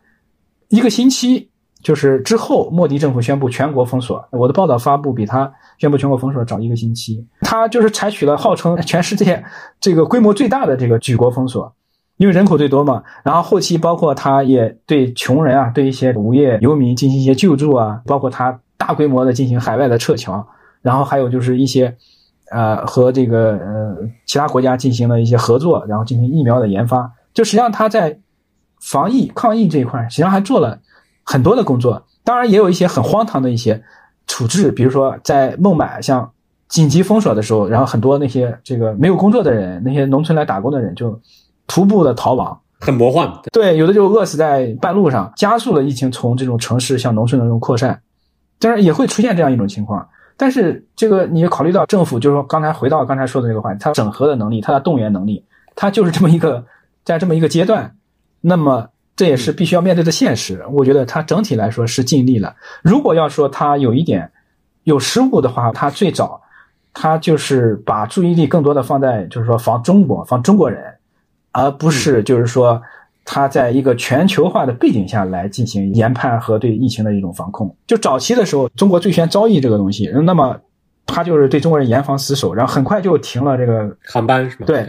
[SPEAKER 2] 一个星期，就是之后莫迪政府宣布全国封锁，我的报道发布比他宣布全国封锁早一个星期。他就是采取了号称全世界这个规模最大的这个举国封锁，因为人口最多嘛。然后后期包括他也对穷人啊，对一些无业游民进行一些救助啊，包括他大规模的进行海外的撤侨，然后还有就是一些。呃，和这个呃其他国家进行了一些合作，然后进行疫苗的研发。就实际上他在防疫抗疫这一块，实际上还做了很多的工作。当然，也有一些很荒唐的一些处置，比如说在孟买，像紧急封锁的时候，然后很多那些这个没有工作的人，那些农村来打工的人，就徒步的逃亡。
[SPEAKER 1] 很魔幻。
[SPEAKER 2] 对，有的就饿死在半路上，加速了疫情从这种城市向农村的这种扩散。当然也会出现这样一种情况。但是这个你考虑到政府，就是说刚才回到刚才说的这个话题，它整合的能力，它的动员能力，它就是这么一个在这么一个阶段，那么这也是必须要面对的现实。我觉得他整体来说是尽力了。如果要说他有一点有失误的话，他最早他就是把注意力更多的放在就是说防中国、防中国人，而不是就是说。他在一个全球化的背景下来进行研判和对疫情的一种防控。就早期的时候，中国最先遭遇这个东西，那么它就是对中国人严防死守，然后很快就停了这个
[SPEAKER 1] 航班是吧？
[SPEAKER 2] 对。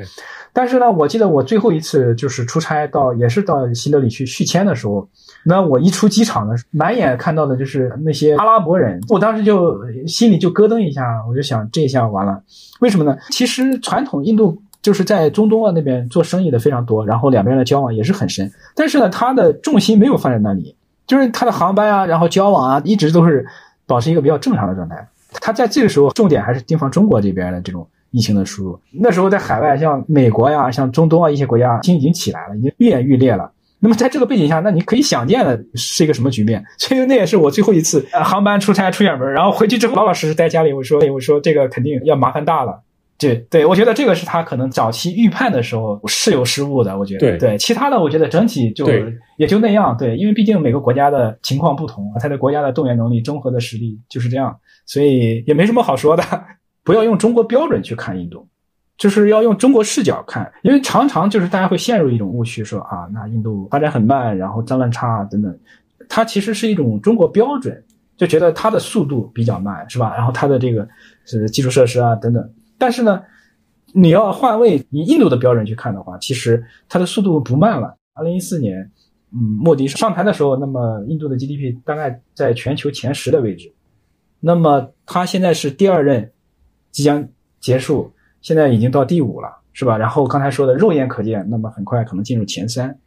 [SPEAKER 2] 但是呢，我记得我最后一次就是出差到，也是到新德里去续签的时候，那我一出机场呢，满眼看到的就是那些阿拉伯人，我当时就心里就咯噔一下，我就想这下完了，为什么呢？其实传统印度。就是在中东啊那边做生意的非常多，然后两边的交往也是很深。但是呢，他的重心没有放在那里，就是他的航班啊，然后交往啊，一直都是保持一个比较正常的状态。他在这个时候重点还是盯防中国这边的这种疫情的输入。那时候在海外，像美国呀、像中东啊一些国家，已经已经起来了，已经愈演愈烈了。那么在这个背景下，那你可以想见的是一个什么局面？所以那也是我最后一次航班出差出远门，然后回去之后老老实实待家里，我说我说这个肯定要麻烦大了。对对，我觉得这个是他可能早期预判的时候是有失误的。我觉得
[SPEAKER 1] 对
[SPEAKER 2] 对，其他的我觉得整体就也就那样。对，因为毕竟每个国家的情况不同，他的国家的动员能力、综合的实力就是这样，所以也没什么好说的。不要用中国标准去看印度，就是要用中国视角看，因为常常就是大家会陷入一种误区，说啊，那印度发展很慢，然后脏乱差等等，它其实是一种中国标准，就觉得它的速度比较慢，是吧？然后它的这个是基础设施啊等等。但是呢，你要换位以印度的标准去看的话，其实它的速度不慢了。二零一四年，嗯，莫迪上台的时候，那么印度的 GDP 大概在全球前十的位置。那么他现在是第二任，即将结束，现在已经到第五了，是吧？然后刚才说的肉眼可见，那么很快可能进入前三，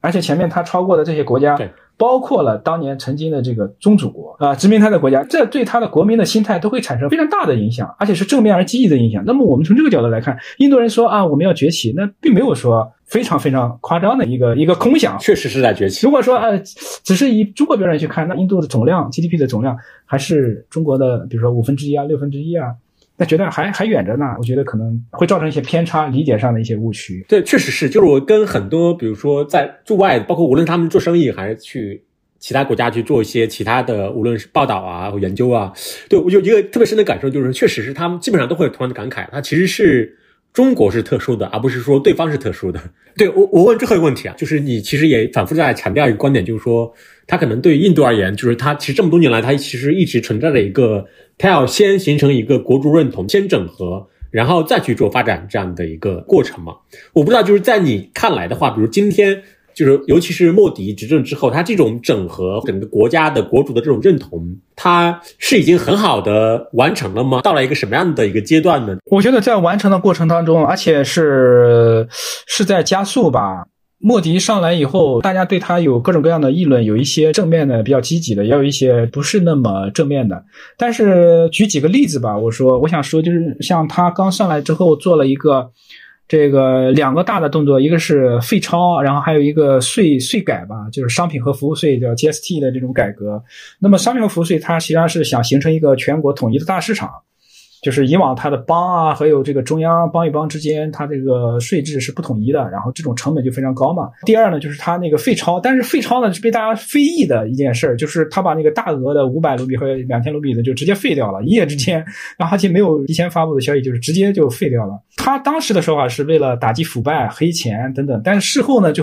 [SPEAKER 2] 而且前面他超过的这些国家。包括了当年曾经的这个宗主国啊，殖民他的国家，这对他的国民的心态都会产生非常大的影响，而且是正面而积极的影响。那么我们从这个角度来看，印度人说啊，我们要崛起，那并没有说非常非常夸张的一个一个空想，
[SPEAKER 1] 确实是在崛起。
[SPEAKER 2] 如果说呃，只是以中国标准去看，那印度的总量 GDP 的总量还是中国的，比如说五分之一啊、六分之一啊。那觉得还还远着呢，我觉得可能会造成一些偏差，理解上的一些误区。
[SPEAKER 1] 对，确实是，就是我跟很多，比如说在驻外，包括无论他们做生意还是去其他国家去做一些其他的，无论是报道啊或研究啊，对我有一个特别深的感受，就是确实是他们基本上都会有同样的感慨，它其实是中国是特殊的，而不是说对方是特殊的。对我，我问最后一个问题啊，就是你其实也反复在强调一个观点，就是说，它可能对印度而言，就是它其实这么多年来，它其实一直存在着一个。它要先形成一个国族认同，先整合，然后再去做发展这样的一个过程嘛。我不知道，就是在你看来的话，比如今天。就是尤其是莫迪执政之后，他这种整合整个国家的国主的这种认同，他是已经很好的完成了吗？到了一个什么样的一个阶段呢？
[SPEAKER 2] 我觉得在完成的过程当中，而且是是在加速吧。莫迪上来以后，大家对他有各种各样的议论，有一些正面的、比较积极的，也有一些不是那么正面的。但是举几个例子吧，我说我想说，就是像他刚上来之后做了一个。这个两个大的动作，一个是废超，然后还有一个税税改吧，就是商品和服务税叫 GST 的这种改革。那么商品和服务税它实际上是想形成一个全国统一的大市场。就是以往它的邦啊，还有这个中央邦与邦之间，它这个税制是不统一的，然后这种成本就非常高嘛。第二呢，就是它那个废钞，但是废钞呢是被大家非议的一件事儿，就是他把那个大额的五百卢比和两千卢比的就直接废掉了，一夜之间，然后而且没有提前发布的消息，就是直接就废掉了。他当时的说法是为了打击腐败、黑钱等等，但是事后呢就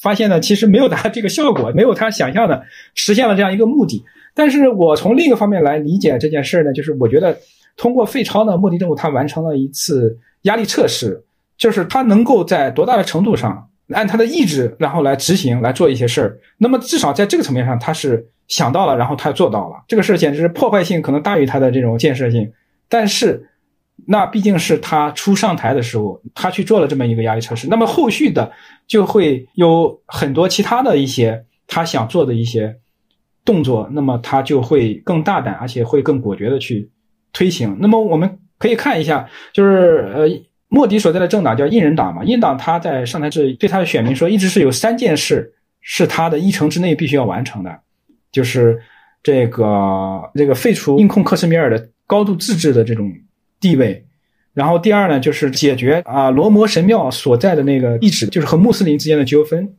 [SPEAKER 2] 发现呢，其实没有达这个效果，没有他想象的实现了这样一个目的。但是我从另一个方面来理解这件事儿呢，就是我觉得。通过废钞呢，莫迪政府他完成了一次压力测试，就是他能够在多大的程度上按他的意志，然后来执行来做一些事儿。那么至少在这个层面上，他是想到了，然后他做到了。这个事儿简直是破坏性可能大于他的这种建设性。但是，那毕竟是他初上台的时候，他去做了这么一个压力测试。那么后续的就会有很多其他的一些他想做的一些动作，那么他就会更大胆，而且会更果决的去。推行，那么我们可以看一下，就是呃，莫迪所在的政党叫印人党嘛，印党他在上台之对他的选民说，一直是有三件事是他的议程之内必须要完成的，就是这个这个废除印控克什米尔的高度自治的这种地位，然后第二呢，就是解决啊罗摩神庙所在的那个地址，就是和穆斯林之间的纠纷，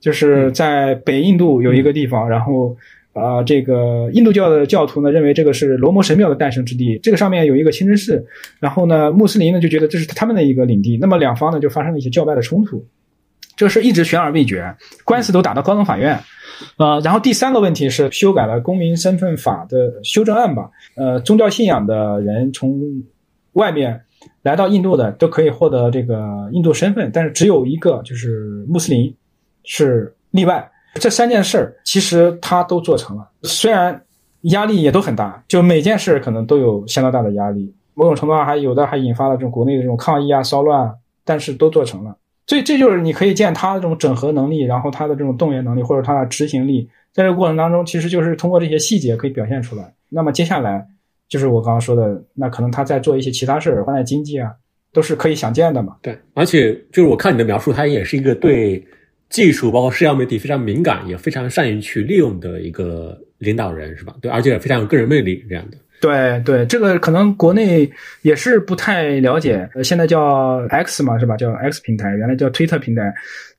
[SPEAKER 2] 就是在北印度有一个地方，然后。啊，这个印度教的教徒呢认为这个是罗摩神庙的诞生之地，这个上面有一个清真寺，然后呢，穆斯林呢就觉得这是他们的一个领地，那么两方呢就发生了一些教派的冲突，这事一直悬而未决，官司都打到高等法院，呃，然后第三个问题是修改了公民身份法的修正案吧，呃，宗教信仰的人从外面来到印度的都可以获得这个印度身份，但是只有一个就是穆斯林是例外。这三件事儿其实他都做成了，虽然压力也都很大，就每件事可能都有相当大的压力，某种程度上还有的还引发了这种国内的这种抗议啊、骚乱，但是都做成了。所以这就是你可以见他的这种整合能力，然后他的这种动员能力或者他的执行力，在这个过程当中，其实就是通过这些细节可以表现出来。那么接下来就是我刚刚说的，那可能他在做一些其他事儿，发展经济啊，都是可以想见的嘛。
[SPEAKER 1] 对，而且就是我看你的描述，他也是一个对。技术包括社交媒体非常敏感，也非常善于去利用的一个领导人，是吧？对，而且也非常有个人魅力这样的。
[SPEAKER 2] 对对，这个可能国内也是不太了解。呃，现在叫 X 嘛，是吧？叫 X 平台，原来叫推特平台。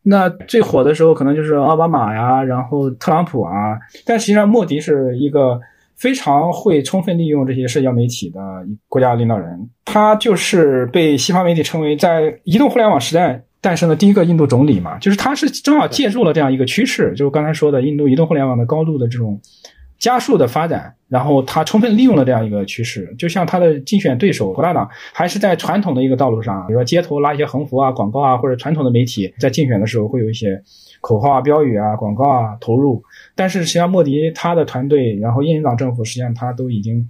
[SPEAKER 2] 那最火的时候可能就是奥巴马呀，然后特朗普啊。但实际上，莫迪是一个非常会充分利用这些社交媒体的国家领导人。他就是被西方媒体称为在移动互联网时代。诞生的第一个印度总理嘛，就是他是正好借助了这样一个趋势，就是刚才说的印度移动互联网的高度的这种加速的发展，然后他充分利用了这样一个趋势，就像他的竞选对手国大党还是在传统的一个道路上，比如说街头拉一些横幅啊、广告啊，或者传统的媒体在竞选的时候会有一些口号啊、标语啊、广告啊投入，但是实际上莫迪他的团队，然后印人党政府实际上他都已经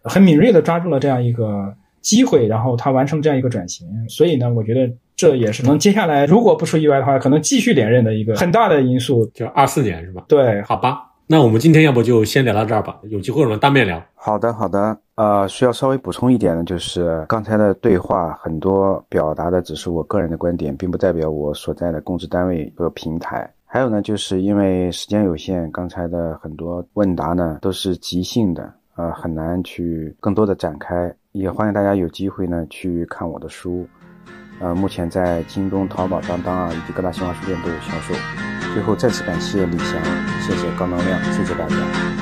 [SPEAKER 2] 很敏锐的抓住了这样一个机会，然后他完成这样一个转型，所以呢，我觉得。这也是能接下来如果不出意外的话，可能继续连任的一个很大的因素。
[SPEAKER 1] 就二四年是吧？
[SPEAKER 2] 对，
[SPEAKER 1] 好吧。那我们今天要不就先聊到这儿吧，有机会我们当面聊。
[SPEAKER 3] 好的，好的。呃，需要稍微补充一点的就是刚才的对话很多表达的只是我个人的观点，并不代表我所在的公职单位和平台。还有呢，就是因为时间有限，刚才的很多问答呢都是即兴的，呃，很难去更多的展开。也欢迎大家有机会呢去看我的书。呃，目前在京东、淘宝、当当啊，以及各大新华书店都有销售。最后再次感谢李翔，谢谢高能量，谢谢大家。